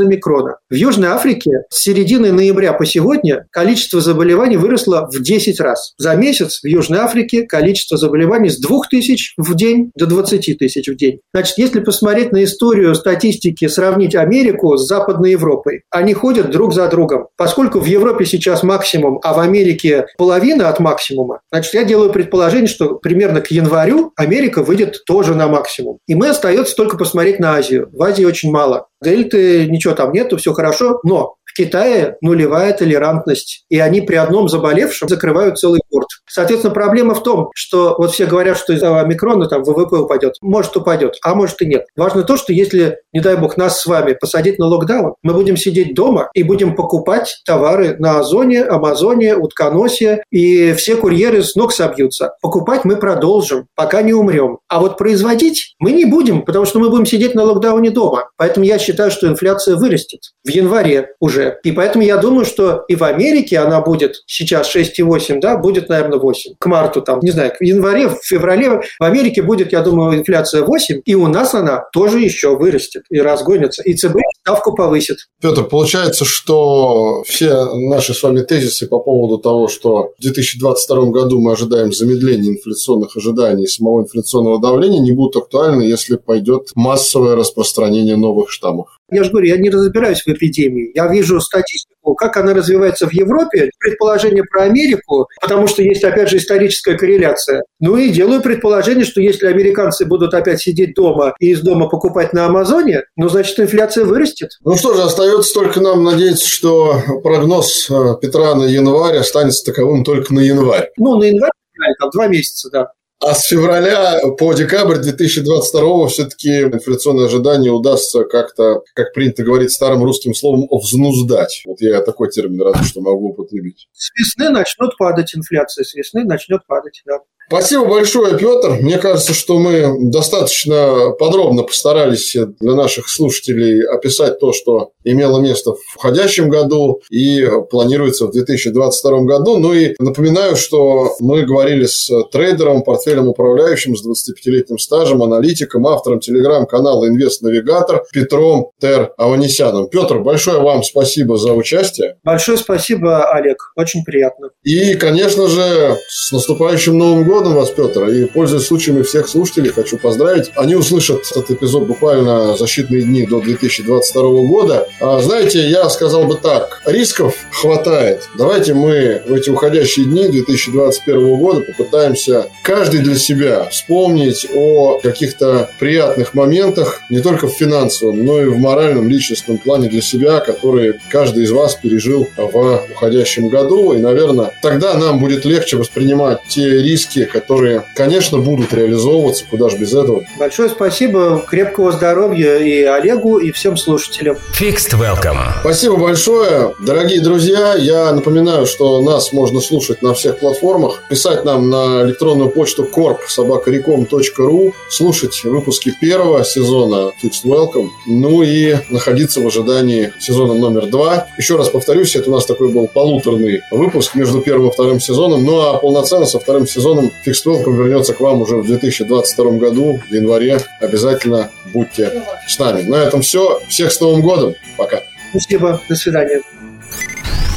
омикрона. В Южной Африке с середины ноября по сегодня количество заболеваний выросло в 10 раз. За месяц в Южной Африке количество заболеваний с 2 тысяч в день до 20 тысяч в день. Значит, если посмотреть на историю статистики, сравнить Америку с Западной Европой, они ходят друг за другом. Поскольку в Европе сейчас максимум, а в Америке половина от максимума, значит, я делаю предположение, что примерно к январю Америка выйдет тоже на максимум. И мы остается только посмотреть на Азию. В Азии очень мало. Дельты, ничего там нету, все хорошо, но Китае нулевая толерантность, и они при одном заболевшем закрывают целый порт. Соответственно, проблема в том, что вот все говорят, что из-за омикрона там ВВП упадет. Может, упадет, а может и нет. Важно то, что если, не дай бог, нас с вами посадить на локдаун, мы будем сидеть дома и будем покупать товары на Озоне, Амазоне, Утконосе, и все курьеры с ног собьются. Покупать мы продолжим, пока не умрем. А вот производить мы не будем, потому что мы будем сидеть на локдауне дома. Поэтому я считаю, что инфляция вырастет в январе уже. И поэтому я думаю, что и в Америке она будет сейчас 6,8, да, будет, наверное, 8. К марту, там, не знаю, в январе, в феврале в Америке будет, я думаю, инфляция 8, и у нас она тоже еще вырастет и разгонится. И ЦБ ставку повысит. Петр, получается, что все наши с вами тезисы по поводу того, что в 2022 году мы ожидаем замедления инфляционных ожиданий и самого инфляционного давления, не будут актуальны, если пойдет массовое распространение новых штаммов. Я же говорю, я не разбираюсь в эпидемии. Я вижу статистику, как она развивается в Европе, предположение про Америку, потому что есть, опять же, историческая корреляция. Ну и делаю предположение, что если американцы будут опять сидеть дома и из дома покупать на Амазоне, ну, значит, инфляция вырастет. Ну что же, остается только нам надеяться, что прогноз э, Петра на январь останется таковым только на январь. Ну, на январь, там два месяца, да. А с февраля по декабрь 2022 все-таки инфляционные ожидания удастся как-то, как принято говорить старым русским словом, взнуздать. Вот я такой термин разве что могу употребить. С весны начнут падать инфляция, с весны начнет падать, да. Спасибо большое, Петр. Мне кажется, что мы достаточно подробно постарались для наших слушателей описать то, что имело место в входящем году и планируется в 2022 году. Ну и напоминаю, что мы говорили с трейдером, портфелем управляющим с 25-летним стажем, аналитиком, автором телеграм-канала «Инвест-навигатор» Петром Тер Аванесяном. Петр, большое вам спасибо за участие. Большое спасибо, Олег. Очень приятно. И, конечно же, с наступающим Новым годом вас, Петр. И, пользуясь случаем, и всех слушателей хочу поздравить. Они услышат этот эпизод буквально за считанные дни до 2022 года. А, знаете, я сказал бы так. Рисков хватает. Давайте мы в эти уходящие дни 2021 года попытаемся каждый для себя вспомнить о каких-то приятных моментах, не только в финансовом, но и в моральном, личностном плане для себя, которые каждый из вас пережил в уходящем году. И, наверное, тогда нам будет легче воспринимать те риски, которые, конечно, будут реализовываться, куда же без этого. Большое спасибо, крепкого здоровья и Олегу, и всем слушателям. Fixed Welcome. Спасибо большое. Дорогие друзья, я напоминаю, что нас можно слушать на всех платформах, писать нам на электронную почту corp.sobakarecom.ru, слушать выпуски первого сезона Fixed Welcome, ну и находиться в ожидании сезона номер два. Еще раз повторюсь, это у нас такой был полуторный выпуск между первым и вторым сезоном, ну а полноценно со вторым сезоном Fixed Welcome вернется к вам уже в 2022 году, в январе. Обязательно будьте с нами. На этом все. Всех с Новым годом. Пока. Спасибо. До свидания.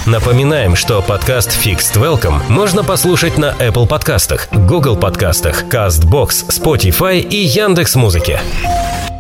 Напоминаем, что подкаст Fixed Welcome можно послушать на Apple подкастах, Google подкастах, CastBox, Spotify и Яндекс.Музыке. Музыке.